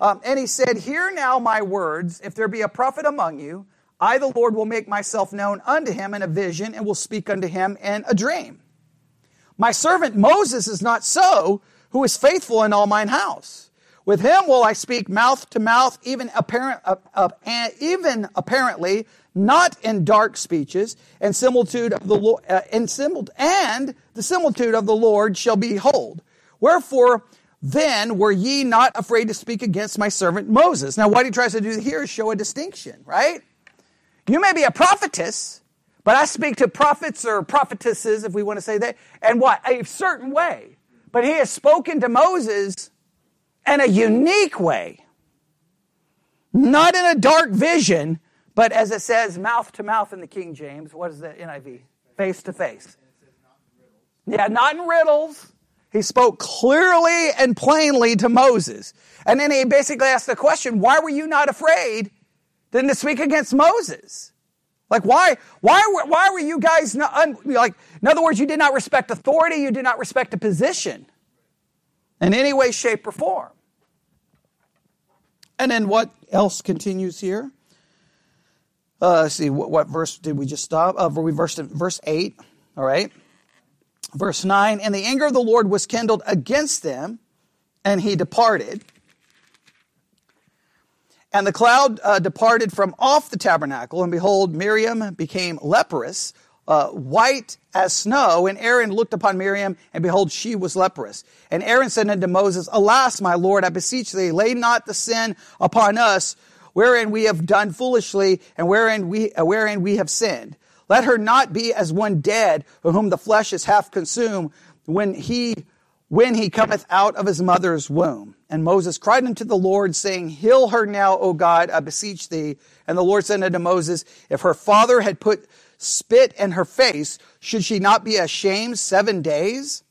Speaker 1: Um, and he said, Hear now my words. If there be a prophet among you, I, the Lord, will make myself known unto him in a vision and will speak unto him in a dream. My servant Moses is not so, who is faithful in all mine house. With him will I speak mouth to mouth, even apparent, uh, uh, even apparently, not in dark speeches, and similitude of the Lord, uh, and, simil- and the similitude of the Lord shall be behold. Wherefore, then were ye not afraid to speak against my servant Moses? Now, what he tries to do here is show a distinction, right? You may be a prophetess, but I speak to prophets or prophetesses, if we want to say that, and what? A certain way. But he has spoken to Moses in a unique way. Not in a dark vision, but as it says, mouth to mouth in the King James. What is the NIV? Face to face. Yeah, not in riddles. He spoke clearly and plainly to Moses. And then he basically asked the question, why were you not afraid than to speak against Moses. Like, why, why, why were you guys not, like, in other words, you did not respect authority, you did not respect a position in any way, shape, or form. And then what else continues here? Uh, let's see, what, what verse did we just stop? Uh, we verse, verse 8, all right? Verse 9, and the anger of the Lord was kindled against them, and he departed. And the cloud uh, departed from off the tabernacle, and behold, Miriam became leprous, uh, white as snow. And Aaron looked upon Miriam, and behold, she was leprous. And Aaron said unto Moses, Alas, my Lord, I beseech thee, lay not the sin upon us, wherein we have done foolishly, and wherein we, uh, wherein we have sinned. Let her not be as one dead, whom the flesh is half consumed, when he when he cometh out of his mother's womb. And Moses cried unto the Lord, saying, Heal her now, O God, I beseech thee. And the Lord said unto Moses, If her father had put spit in her face, should she not be ashamed seven days?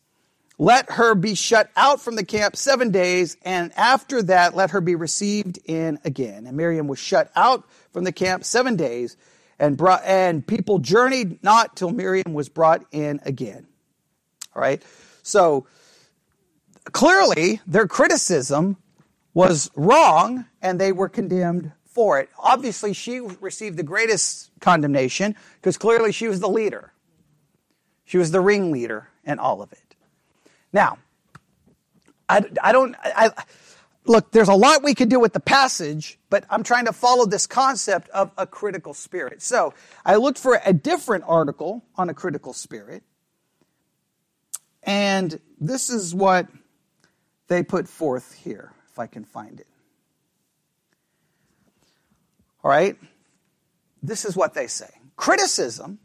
Speaker 1: let her be shut out from the camp seven days, and after that, let her be received in again. And Miriam was shut out from the camp seven days, and brought, and people journeyed not till Miriam was brought in again. All right. So clearly, their criticism was wrong, and they were condemned for it. Obviously, she received the greatest condemnation because clearly she was the leader. She was the ringleader in all of it. Now, I, I don't, I, look, there's a lot we could do with the passage, but I'm trying to follow this concept of a critical spirit. So I looked for a different article on a critical spirit, and this is what they put forth here, if I can find it. All right? This is what they say criticism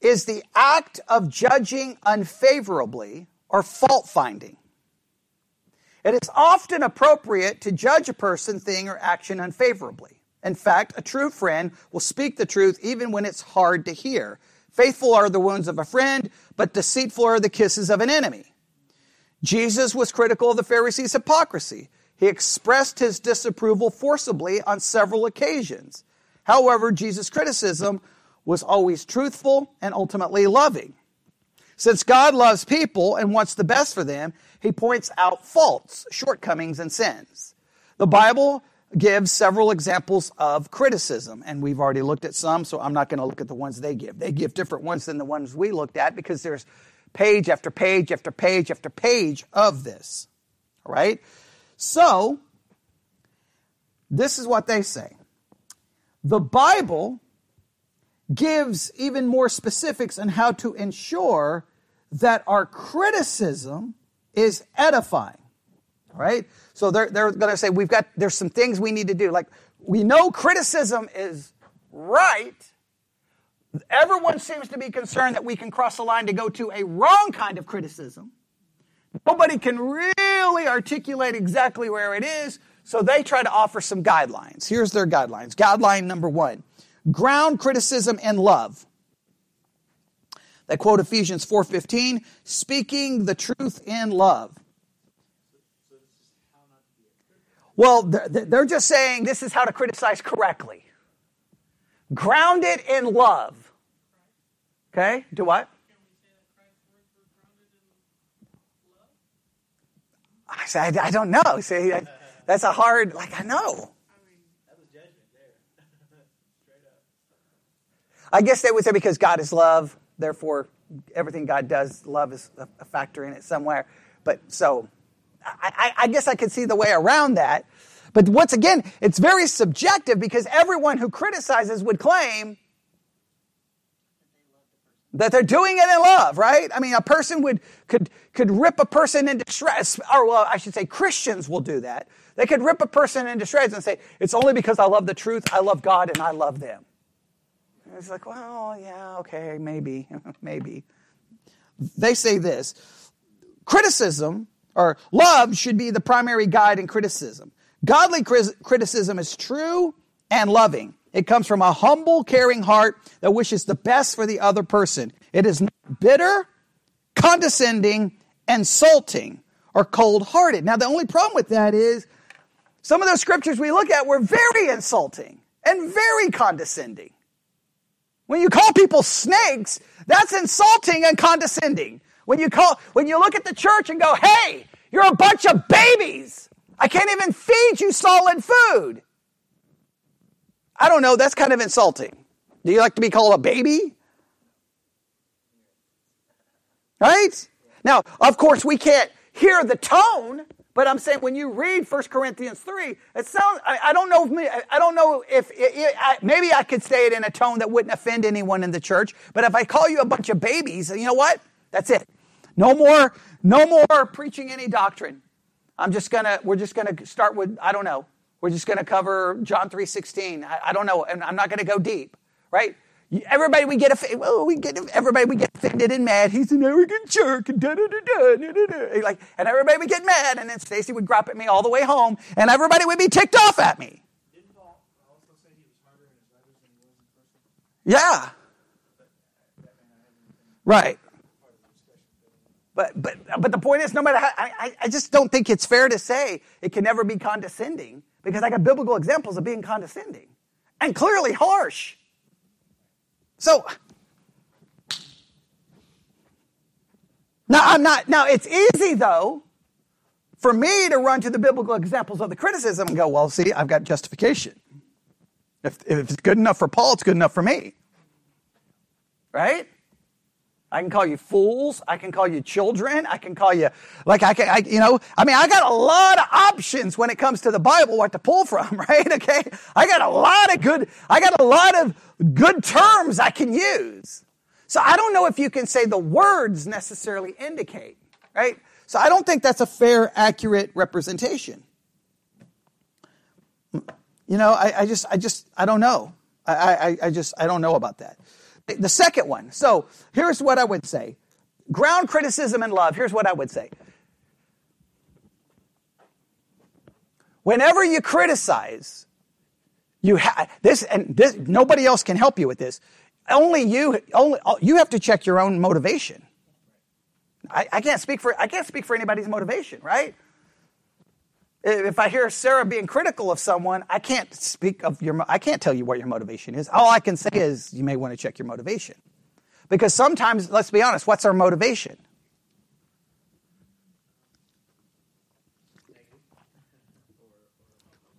Speaker 1: is the act of judging unfavorably or fault finding. It is often appropriate to judge a person, thing, or action unfavorably. In fact, a true friend will speak the truth even when it's hard to hear. Faithful are the wounds of a friend, but deceitful are the kisses of an enemy. Jesus was critical of the Pharisees' hypocrisy. He expressed his disapproval forcibly on several occasions. However, Jesus' criticism was always truthful and ultimately loving. Since God loves people and wants the best for them, he points out faults, shortcomings, and sins. The Bible gives several examples of criticism, and we've already looked at some, so I'm not going to look at the ones they give. They give different ones than the ones we looked at because there's page after page after page after page of this. All right? So, this is what they say. The Bible gives even more specifics on how to ensure that our criticism is edifying. Right? So they're, they're going to say we've got, there's some things we need to do. Like, we know criticism is right. Everyone seems to be concerned that we can cross the line to go to a wrong kind of criticism. Nobody can really articulate exactly where it is, so they try to offer some guidelines. Here's their guidelines. Guideline number one ground criticism in love. They quote Ephesians 4:15, speaking the truth in love. Well, they're just saying this is how to criticize correctly. Ground it in love. Okay? Do what? I said, I don't know. See, that's a hard, like, I know. I mean that was judgment there. I guess they would say because God is love, therefore everything God does, love is a factor in it somewhere. But so I, I, guess I could see the way around that. But once again, it's very subjective because everyone who criticizes would claim that they're doing it in love, right? I mean, a person would could could rip a person into shreds, or well, I should say, Christians will do that. They could rip a person into shreds and say, "It's only because I love the truth, I love God, and I love them." it's like, well, yeah, okay, maybe, *laughs* maybe. They say this criticism or love should be the primary guide in criticism. Godly criticism is true and loving. It comes from a humble, caring heart that wishes the best for the other person. It is not bitter, condescending, insulting, or cold hearted. Now, the only problem with that is some of those scriptures we look at were very insulting and very condescending. When you call people snakes, that's insulting and condescending. When you call, when you look at the church and go, hey, you're a bunch of babies. I can't even feed you solid food. I don't know, that's kind of insulting. Do you like to be called a baby? Right? Now, of course, we can't hear the tone but I'm saying when you read 1 Corinthians 3, it sounds, I, I don't know if, I don't know if, it, it, I, maybe I could say it in a tone that wouldn't offend anyone in the church, but if I call you a bunch of babies, you know what? That's it. No more, no more preaching any doctrine. I'm just gonna, we're just gonna start with, I don't know, we're just gonna cover John 3.16. I, I don't know, and I'm not gonna go deep, right? Everybody we get well, we get everybody we get offended and mad. He's an arrogant jerk and da da da da da da. Like, and everybody would get mad, and then Stacy would grop at me all the way home, and everybody would be ticked off at me. Yeah. Right. But, but, but the point is, no matter how, I, I just don't think it's fair to say it can never be condescending because I got biblical examples of being condescending and clearly harsh. So, now I'm not, now it's easy though for me to run to the biblical examples of the criticism and go, well, see, I've got justification. If, if it's good enough for Paul, it's good enough for me. Right? I can call you fools. I can call you children. I can call you, like, I can, I, you know, I mean, I got a lot of options when it comes to the Bible, what to pull from, *laughs* right? Okay. I got a lot of good, I got a lot of good terms I can use. So I don't know if you can say the words necessarily indicate, right? So I don't think that's a fair, accurate representation. You know, I, I just, I just, I don't know. I, I, I just, I don't know about that. The second one. So here's what I would say ground criticism and love. Here's what I would say. Whenever you criticize, you have this, and this, nobody else can help you with this. Only you, only you have to check your own motivation. I, I can't speak for I can't speak for anybody's motivation, right? If I hear Sarah being critical of someone, I can't speak of your, I can't tell you what your motivation is. All I can say is you may want to check your motivation. Because sometimes, let's be honest, what's our motivation?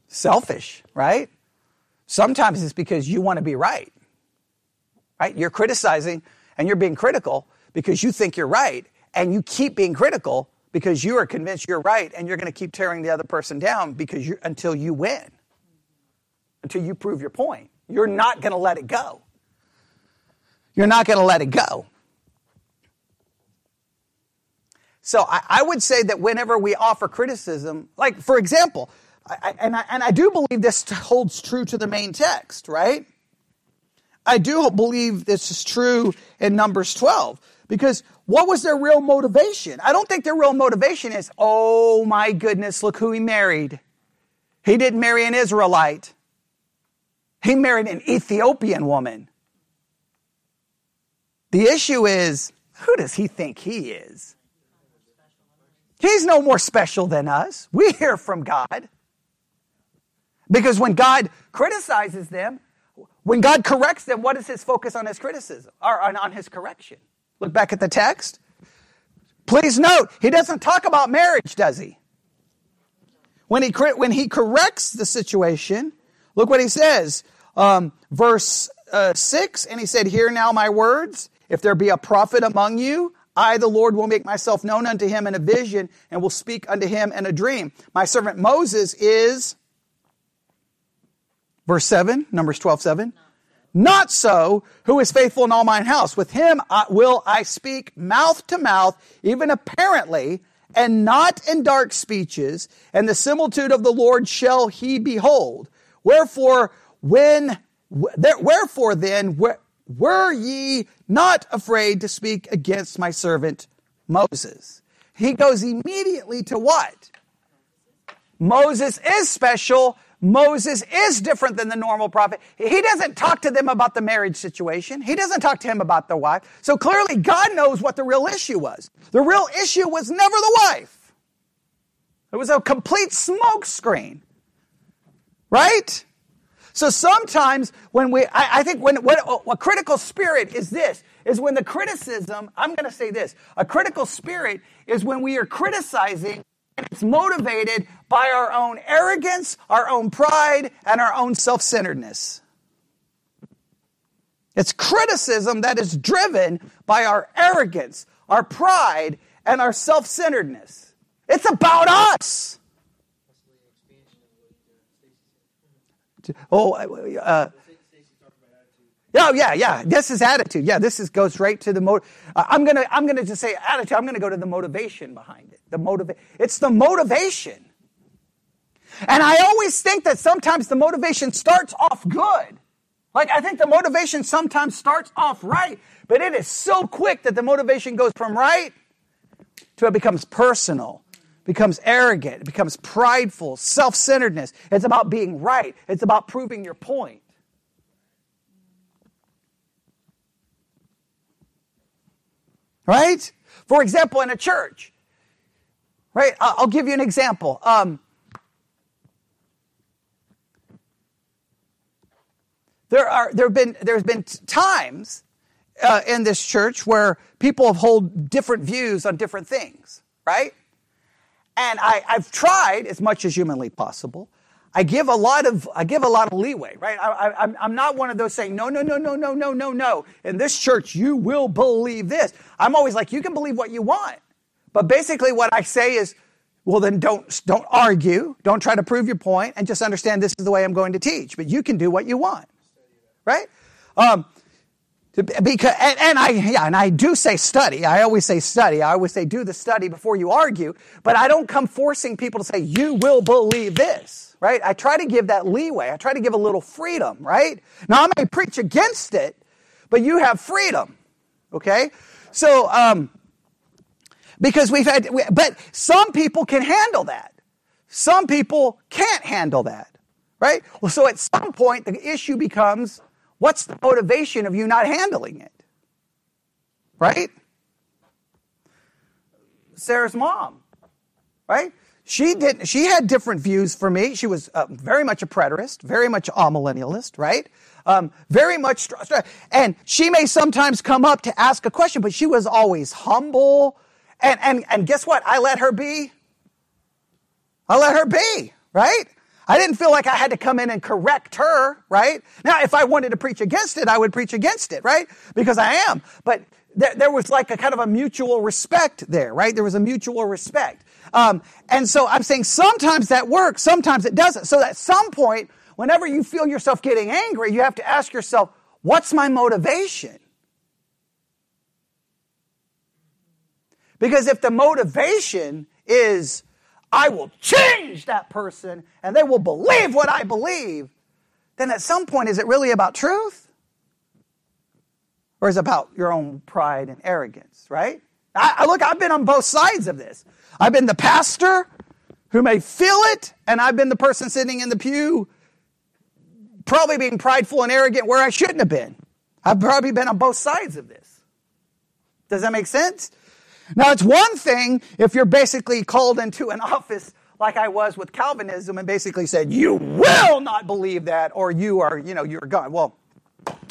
Speaker 1: Selfish, right? Sometimes it's because you want to be right. Right? You're criticizing and you're being critical because you think you're right and you keep being critical because you are convinced you're right and you're going to keep tearing the other person down because you until you win. Until you prove your point. You're not going to let it go. You're not going to let it go. So I, I, would say that whenever we offer criticism like for example I, and, I, and I do believe this holds true to the main text right? I do believe this is true in numbers 12 because what was their real motivation? I don't think their real motivation is, oh my goodness, look who he married. He didn't marry an Israelite. He married an Ethiopian woman. The issue is, who does he think he is? He's no more special than us. We hear from God. Because when God criticizes them, when God corrects them, what is his focus on his criticism or on his correction? Look back at the text. Please note, he doesn't talk about marriage, does he? When he, when he corrects the situation, look what he says. Um, verse uh, 6 And he said, Hear now my words. If there be a prophet among you, I, the Lord, will make myself known unto him in a vision and will speak unto him in a dream. My servant Moses is, verse 7, Numbers 12, 7. Not so, who is faithful in all mine house. With him I, will I speak mouth to mouth, even apparently, and not in dark speeches, and the similitude of the Lord shall he behold. Wherefore, when, wherefore then, were ye not afraid to speak against my servant Moses? He goes immediately to what? Moses is special Moses is different than the normal prophet. He doesn't talk to them about the marriage situation. He doesn't talk to him about the wife. So clearly God knows what the real issue was. The real issue was never the wife. It was a complete smokescreen. Right? So sometimes when we, I, I think when, when a critical spirit is this, is when the criticism, I'm going to say this, a critical spirit is when we are criticizing it's motivated by our own arrogance, our own pride, and our own self centeredness. It's criticism that is driven by our arrogance, our pride, and our self centeredness. It's about us. Oh, uh, Oh yeah, yeah. This is attitude. Yeah, this is goes right to the mo. Uh, I'm gonna I'm gonna just say attitude. I'm gonna go to the motivation behind it. The motiva- It's the motivation. And I always think that sometimes the motivation starts off good. Like I think the motivation sometimes starts off right, but it is so quick that the motivation goes from right to it becomes personal, becomes arrogant, it becomes prideful, self-centeredness. It's about being right. It's about proving your point. Right? For example, in a church, right? I'll give you an example. Um, there are there have been there's been times uh, in this church where people have hold different views on different things, right? And I, I've tried as much as humanly possible. I give a lot of I give a lot of leeway, right? I, I'm not one of those saying no, no, no, no, no, no, no, no. In this church, you will believe this. I'm always like, you can believe what you want, but basically, what I say is, well, then don't don't argue, don't try to prove your point, and just understand this is the way I'm going to teach. But you can do what you want, right? Um, because and, and I yeah, and I do say study. I always say study. I always say do the study before you argue. But I don't come forcing people to say you will believe this, right? I try to give that leeway. I try to give a little freedom, right? Now I may preach against it, but you have freedom, okay? So um, because we've had, we, but some people can handle that. Some people can't handle that, right? Well, so at some point the issue becomes what's the motivation of you not handling it? Right? Sarah's mom, right? She didn't. She had different views for me. She was uh, very much a preterist, very much a millennialist, right? Um, very much, and she may sometimes come up to ask a question, but she was always humble. And and and guess what? I let her be. I let her be, right? I didn't feel like I had to come in and correct her, right? Now, if I wanted to preach against it, I would preach against it, right? Because I am. But there, there was like a kind of a mutual respect there, right? There was a mutual respect. Um, and so I'm saying sometimes that works, sometimes it doesn't. So at some point, whenever you feel yourself getting angry, you have to ask yourself, what's my motivation? Because if the motivation is, I will change that person and they will believe what I believe, then at some point, is it really about truth? Or is it about your own pride and arrogance, right? I, I look, I've been on both sides of this. I've been the pastor who may feel it, and I've been the person sitting in the pew, probably being prideful and arrogant where I shouldn't have been. I've probably been on both sides of this. Does that make sense? Now, it's one thing if you're basically called into an office like I was with Calvinism and basically said, you will not believe that, or you are, you know, you're gone. Well,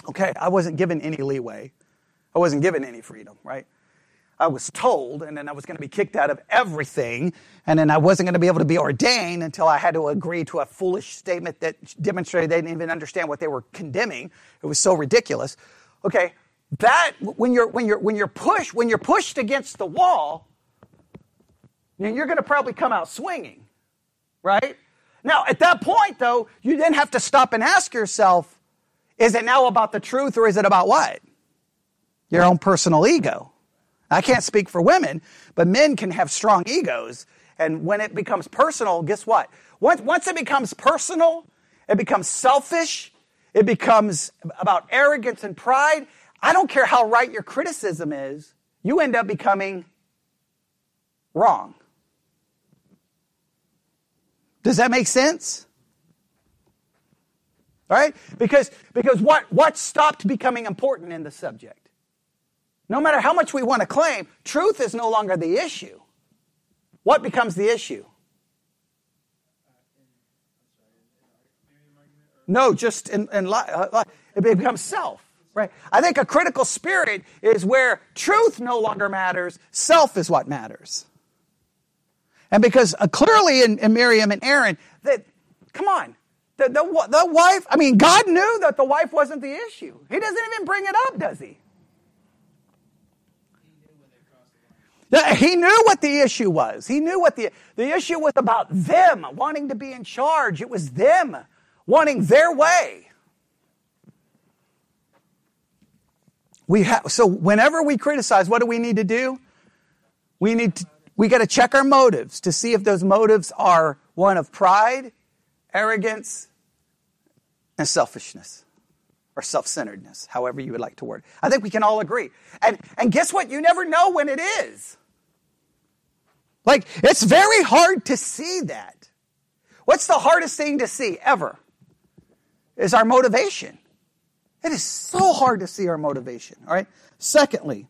Speaker 1: okay, I wasn't given any leeway. I wasn't given any freedom, right? I was told, and then I was going to be kicked out of everything, and then I wasn't going to be able to be ordained until I had to agree to a foolish statement that demonstrated they didn't even understand what they were condemning. It was so ridiculous. Okay, that when you're when you're when you're pushed when you're pushed against the wall, then you're going to probably come out swinging, right? Now, at that point, though, you then have to stop and ask yourself: Is it now about the truth, or is it about what? Your own personal ego. I can't speak for women, but men can have strong egos. And when it becomes personal, guess what? Once, once it becomes personal, it becomes selfish, it becomes about arrogance and pride. I don't care how right your criticism is, you end up becoming wrong. Does that make sense? All right? Because, because what, what stopped becoming important in the subject? No matter how much we want to claim, truth is no longer the issue. What becomes the issue? No, just in, in it becomes self, right? I think a critical spirit is where truth no longer matters, self is what matters. And because uh, clearly in, in Miriam and Aaron, that, come on, the, the, the wife, I mean, God knew that the wife wasn't the issue. He doesn't even bring it up, does he? He knew what the issue was. He knew what the the issue was about them wanting to be in charge. It was them wanting their way. We so whenever we criticize, what do we need to do? We need to we got to check our motives to see if those motives are one of pride, arrogance, and selfishness or self-centeredness, however you would like to word. it. I think we can all agree. And and guess what? You never know when it is. Like it's very hard to see that. What's the hardest thing to see ever? Is our motivation. It is so hard to see our motivation, all right? Secondly,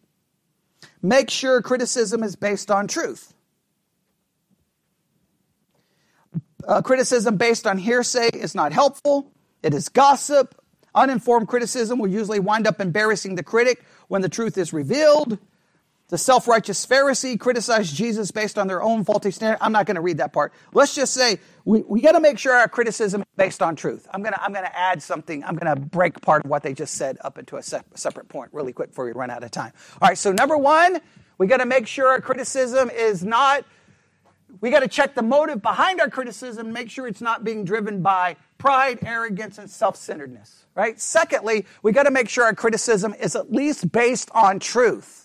Speaker 1: make sure criticism is based on truth. Uh, criticism based on hearsay is not helpful. It is gossip. Uninformed criticism will usually wind up embarrassing the critic when the truth is revealed. The self righteous Pharisee criticized Jesus based on their own faulty standard. I'm not going to read that part. Let's just say we, we got to make sure our criticism is based on truth. I'm going to I'm going to add something. I'm going to break part of what they just said up into a se- separate point really quick before we run out of time. All right, so number one, we got to make sure our criticism is not, we got to check the motive behind our criticism, make sure it's not being driven by pride, arrogance, and self centeredness, right? Secondly, we got to make sure our criticism is at least based on truth.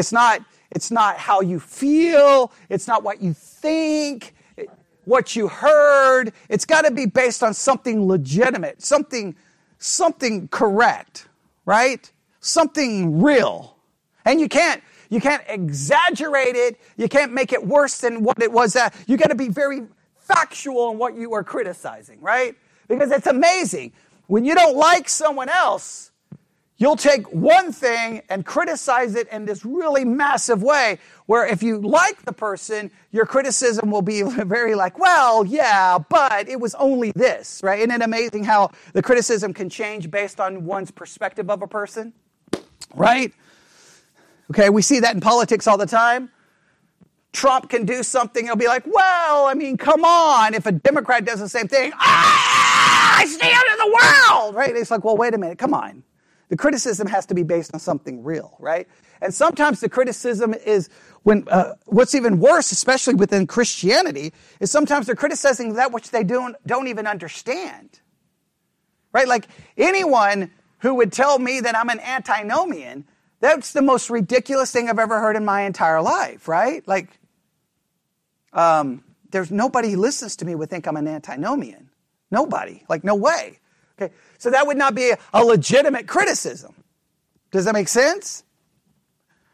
Speaker 1: It's not, it's not how you feel. It's not what you think, what you heard. It's got to be based on something legitimate, something, something correct, right? Something real. And you can't, you can't exaggerate it. You can't make it worse than what it was. That you got to be very factual in what you are criticizing, right? Because it's amazing when you don't like someone else You'll take one thing and criticize it in this really massive way, where if you like the person, your criticism will be *laughs* very like, well, yeah, but it was only this, right? Isn't it amazing how the criticism can change based on one's perspective of a person? Right? Okay, we see that in politics all the time. Trump can do something, it'll be like, well, I mean, come on. If a Democrat does the same thing, ah, I stand in the world, right? It's like, well, wait a minute, come on. The criticism has to be based on something real, right? And sometimes the criticism is when, uh, what's even worse, especially within Christianity, is sometimes they're criticizing that which they don't, don't even understand. Right? Like anyone who would tell me that I'm an antinomian, that's the most ridiculous thing I've ever heard in my entire life, right? Like, um, there's nobody who listens to me would think I'm an antinomian. Nobody. Like, no way. Okay, so that would not be a legitimate criticism. Does that make sense?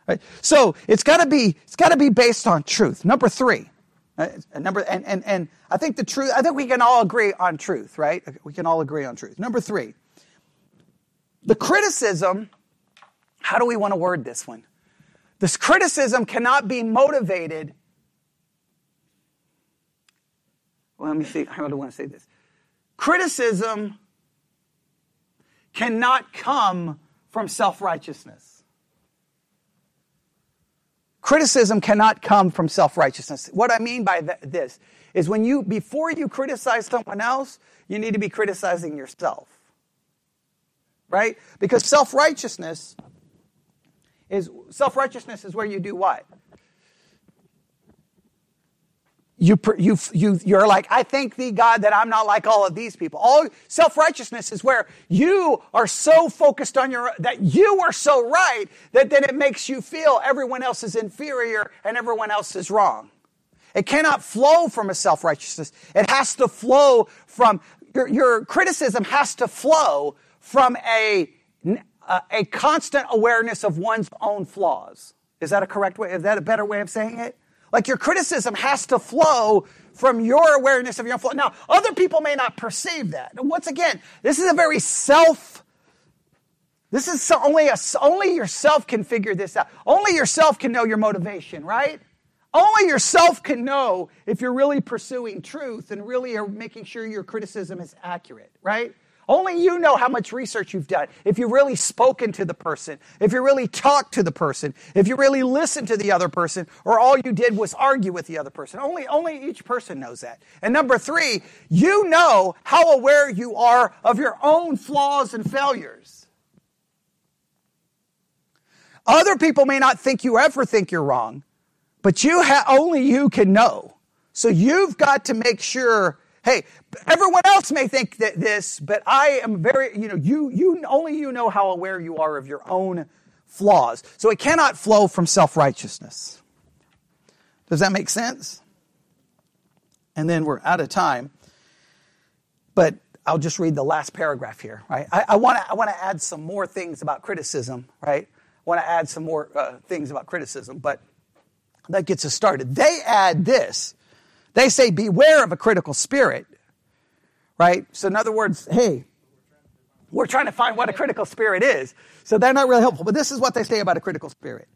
Speaker 1: Right. So it's got to be it's got to be based on truth. Number three, right? number and and and I think the truth. I think we can all agree on truth, right? We can all agree on truth. Number three, the criticism. How do we want to word this one? This criticism cannot be motivated. Well, let me see. I want to say this? Criticism cannot come from self righteousness. Criticism cannot come from self righteousness. What I mean by th- this is when you, before you criticize someone else, you need to be criticizing yourself. Right? Because self righteousness is, self righteousness is where you do what? You, you, you, you're like, I thank thee, God, that I'm not like all of these people. All self-righteousness is where you are so focused on your, that you are so right that then it makes you feel everyone else is inferior and everyone else is wrong. It cannot flow from a self-righteousness. It has to flow from, your, your criticism has to flow from a, a constant awareness of one's own flaws. Is that a correct way? Is that a better way of saying it? Like your criticism has to flow from your awareness of your own flaw. Now, other people may not perceive that. And once again, this is a very self. This is so, only a, only yourself can figure this out. Only yourself can know your motivation, right? Only yourself can know if you're really pursuing truth and really are making sure your criticism is accurate, right? Only you know how much research you've done. If you've really spoken to the person, if you really talked to the person, if you really listened to the other person, or all you did was argue with the other person. Only, only each person knows that. And number three, you know how aware you are of your own flaws and failures. Other people may not think you ever think you're wrong, but you ha- only you can know. So you've got to make sure Hey, everyone else may think that this, but I am very, you know, you, you, only you know how aware you are of your own flaws. So it cannot flow from self righteousness. Does that make sense? And then we're out of time. But I'll just read the last paragraph here, right? I, I want to I wanna add some more things about criticism, right? I want to add some more uh, things about criticism, but that gets us started. They add this they say, beware of a critical spirit, right? So, in other words, hey, we're trying to find what a critical spirit is. So they're not really helpful. But this is what they say about a critical spirit.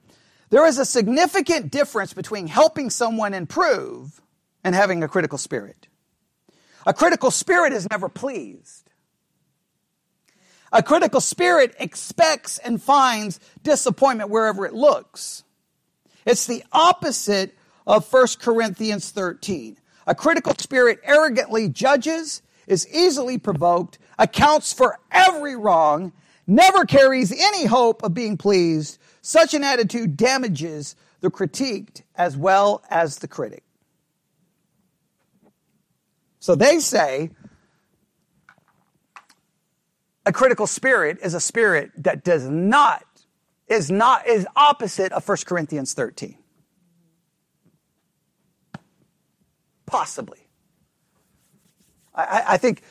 Speaker 1: There is a significant difference between helping someone improve and having a critical spirit. A critical spirit is never pleased. A critical spirit expects and finds disappointment wherever it looks. It's the opposite of 1 Corinthians 13. A critical spirit arrogantly judges, is easily provoked, accounts for every wrong, never carries any hope of being pleased. Such an attitude damages the critiqued as well as the critic. So they say a critical spirit is a spirit that does not is not is opposite of 1 Corinthians 13. Possibly. I, I think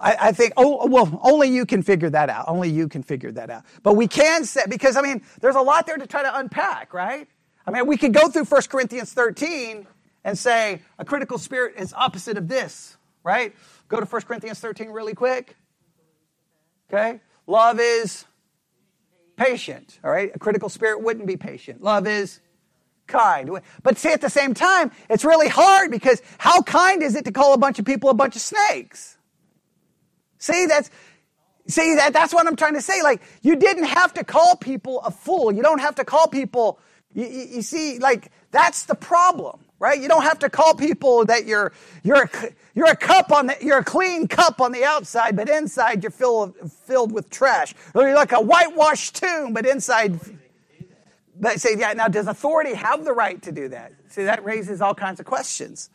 Speaker 1: I, I, think, oh, well, only you can figure that out. Only you can figure that out. But we can say, because I mean, there's a lot there to try to unpack, right? I mean, we could go through 1 Corinthians 13 and say a critical spirit is opposite of this, right? Go to 1 Corinthians 13 really quick. Okay? Love is patient, all right? A critical spirit wouldn't be patient. Love is kind. But see, at the same time, it's really hard because how kind is it to call a bunch of people a bunch of snakes? See, that's, see, that, that's what I'm trying to say. Like, you didn't have to call people a fool. You don't have to call people, you, you, you see, like, that's the problem right? You don't have to call people that you're you're a, you're a cup on the, you're a clean cup on the outside, but inside you're filled filled with trash. Or you're like a whitewashed tomb, but inside. But say, yeah. Now, does authority have the right to do that? See, that raises all kinds of questions,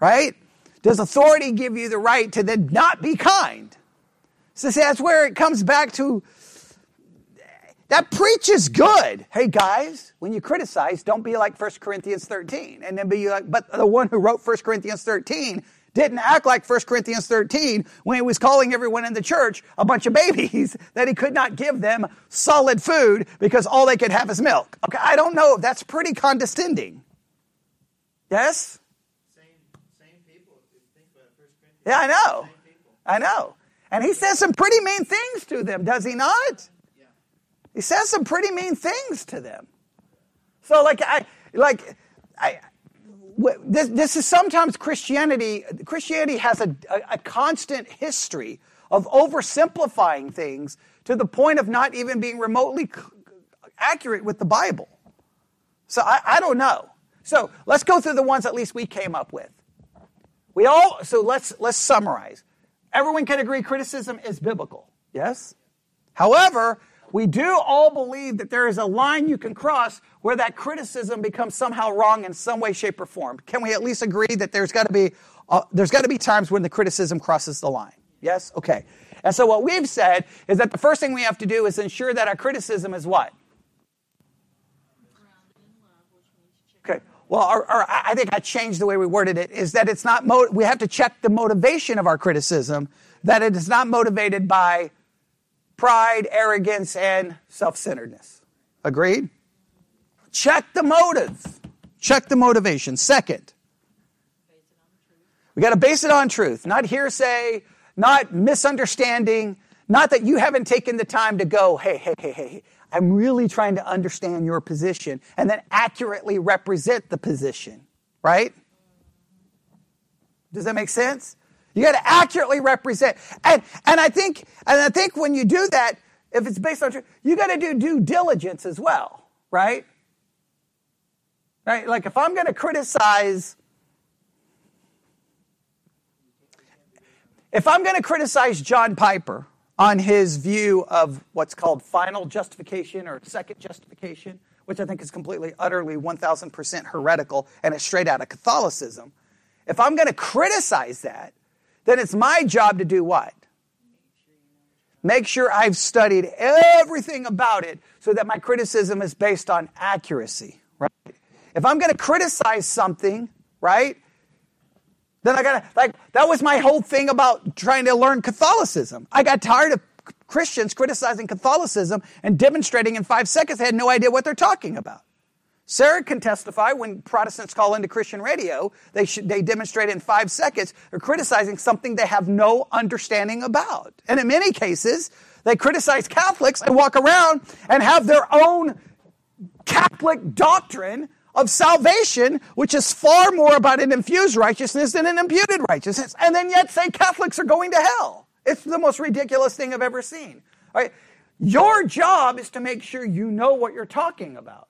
Speaker 1: right? Does authority give you the right to then not be kind? So see, that's where it comes back to that preaches good. Hey guys, when you criticize, don't be like 1 Corinthians 13 and then be like, but the one who wrote 1 Corinthians 13 didn't act like 1 Corinthians 13 when he was calling everyone in the church a bunch of babies *laughs* that he could not give them solid food because all they could have is milk. Okay, I don't know. That's pretty condescending. Yes?
Speaker 3: Same, same people.
Speaker 1: Yeah, I know. I know. And he says some pretty mean things to them, does he not?
Speaker 3: Yeah.
Speaker 1: He says some pretty mean things to them. So, like, I, like, I, this, this is sometimes Christianity. Christianity has a, a, a constant history of oversimplifying things to the point of not even being remotely accurate with the Bible. So, I, I don't know. So, let's go through the ones at least we came up with. We all, so let's, let's summarize. Everyone can agree criticism is biblical. Yes? However, we do all believe that there is a line you can cross where that criticism becomes somehow wrong in some way, shape, or form. Can we at least agree that there's got to be uh, there's got to be times when the criticism crosses the line? Yes. Okay. And so what we've said is that the first thing we have to do is ensure that our criticism is what? Okay. Well, or, I think I changed the way we worded it. Is that it's not mo- we have to check the motivation of our criticism. That it is not motivated by pride, arrogance, and self-centeredness. Agreed. Check the motive. Check the motivation. Second, we got to base it on truth, not hearsay, not misunderstanding, not that you haven't taken the time to go, hey, hey, hey, hey, I'm really trying to understand your position and then accurately represent the position, right? Does that make sense? You got to accurately represent. And, and I think, and I think when you do that, if it's based on truth, you got to do due diligence as well, right? Right? Like if I'm going to criticize, if I'm going to criticize John Piper on his view of what's called final justification or second justification, which I think is completely, utterly, 1000% heretical and it's straight out of Catholicism, if I'm going to criticize that, then it's my job to do what? Make sure I've studied everything about it so that my criticism is based on accuracy, right? If I'm going to criticize something, right? Then I got to, like, that was my whole thing about trying to learn Catholicism. I got tired of Christians criticizing Catholicism and demonstrating in five seconds they had no idea what they're talking about. Sarah can testify when Protestants call into Christian radio, they, should, they demonstrate in five seconds, they're criticizing something they have no understanding about. And in many cases, they criticize Catholics and walk around and have their own Catholic doctrine of salvation, which is far more about an infused righteousness than an imputed righteousness, and then yet say Catholics are going to hell. It's the most ridiculous thing I've ever seen. All right? Your job is to make sure you know what you're talking about.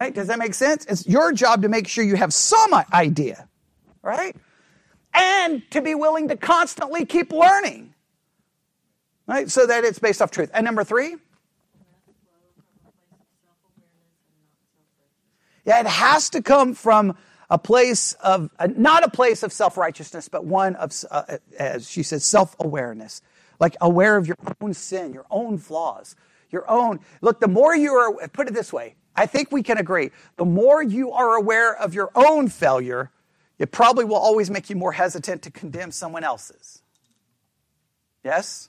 Speaker 1: Right? Does that make sense? It's your job to make sure you have some idea, right? And to be willing to constantly keep learning, right? So that it's based off truth. And number three, yeah, it has to come from a place of, uh, not a place of self righteousness, but one of, uh, as she says, self awareness. Like aware of your own sin, your own flaws, your own. Look, the more you are, put it this way, I think we can agree. The more you are aware of your own failure, it probably will always make you more hesitant to condemn someone else's. Yes?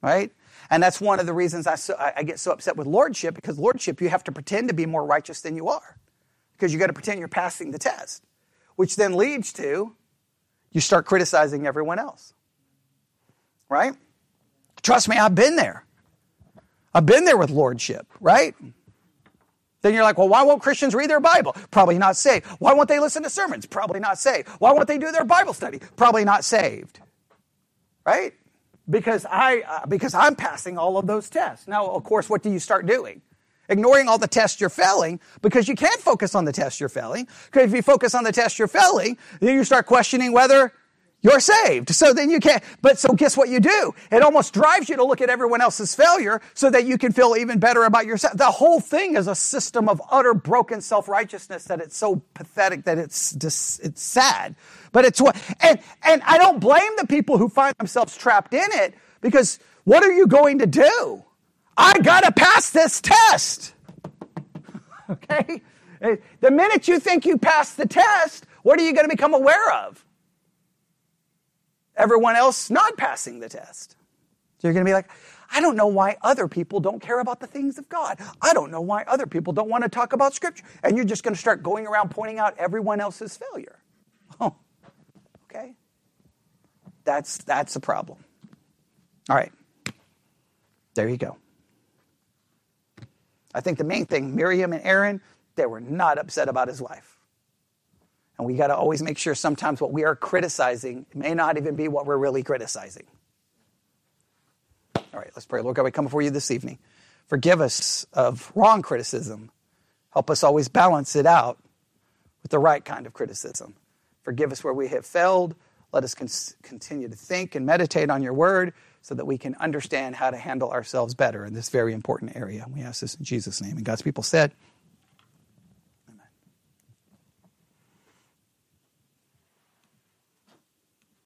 Speaker 1: Right? And that's one of the reasons I, so, I get so upset with lordship, because lordship, you have to pretend to be more righteous than you are. Because you got to pretend you're passing the test, which then leads to you start criticizing everyone else. Right? Trust me, I've been there. I've been there with lordship, right? Then you're like, well, why won't Christians read their Bible? Probably not saved. Why won't they listen to sermons? Probably not saved. Why won't they do their Bible study? Probably not saved. Right? Because I uh, because I'm passing all of those tests. Now, of course, what do you start doing? Ignoring all the tests you're failing because you can't focus on the tests you're failing. Because if you focus on the tests you're failing, then you start questioning whether you're saved. So then you can't, but so guess what you do? It almost drives you to look at everyone else's failure so that you can feel even better about yourself. The whole thing is a system of utter broken self-righteousness that it's so pathetic that it's just, it's sad. But it's what, and, and I don't blame the people who find themselves trapped in it because what are you going to do? I gotta pass this test. *laughs* okay? Eh, the minute you think you pass the test, what are you to become aware of? Everyone else not passing the test. So you're going to be like, I don't know why other people don't care about the things of God. I don't know why other people don't want to talk about Scripture. And you're just going to start going around pointing out everyone else's failure. *laughs* Oh, okay. That's, that's a problem. All right. There you go. I think the main thing, Miriam and Aaron, they were not upset about his wife. And we got to always make sure sometimes what we are criticizing may not even be what we're really criticizing. All right, let's pray. Lord God, we come before you this evening. Forgive us of wrong criticism. Help us always balance it out with the right kind of criticism. Forgive us where we have failed. Let us con- continue to think and meditate on your word so that we can understand how to handle ourselves better in this very important area. We ask this in Jesus' name. And God's people said,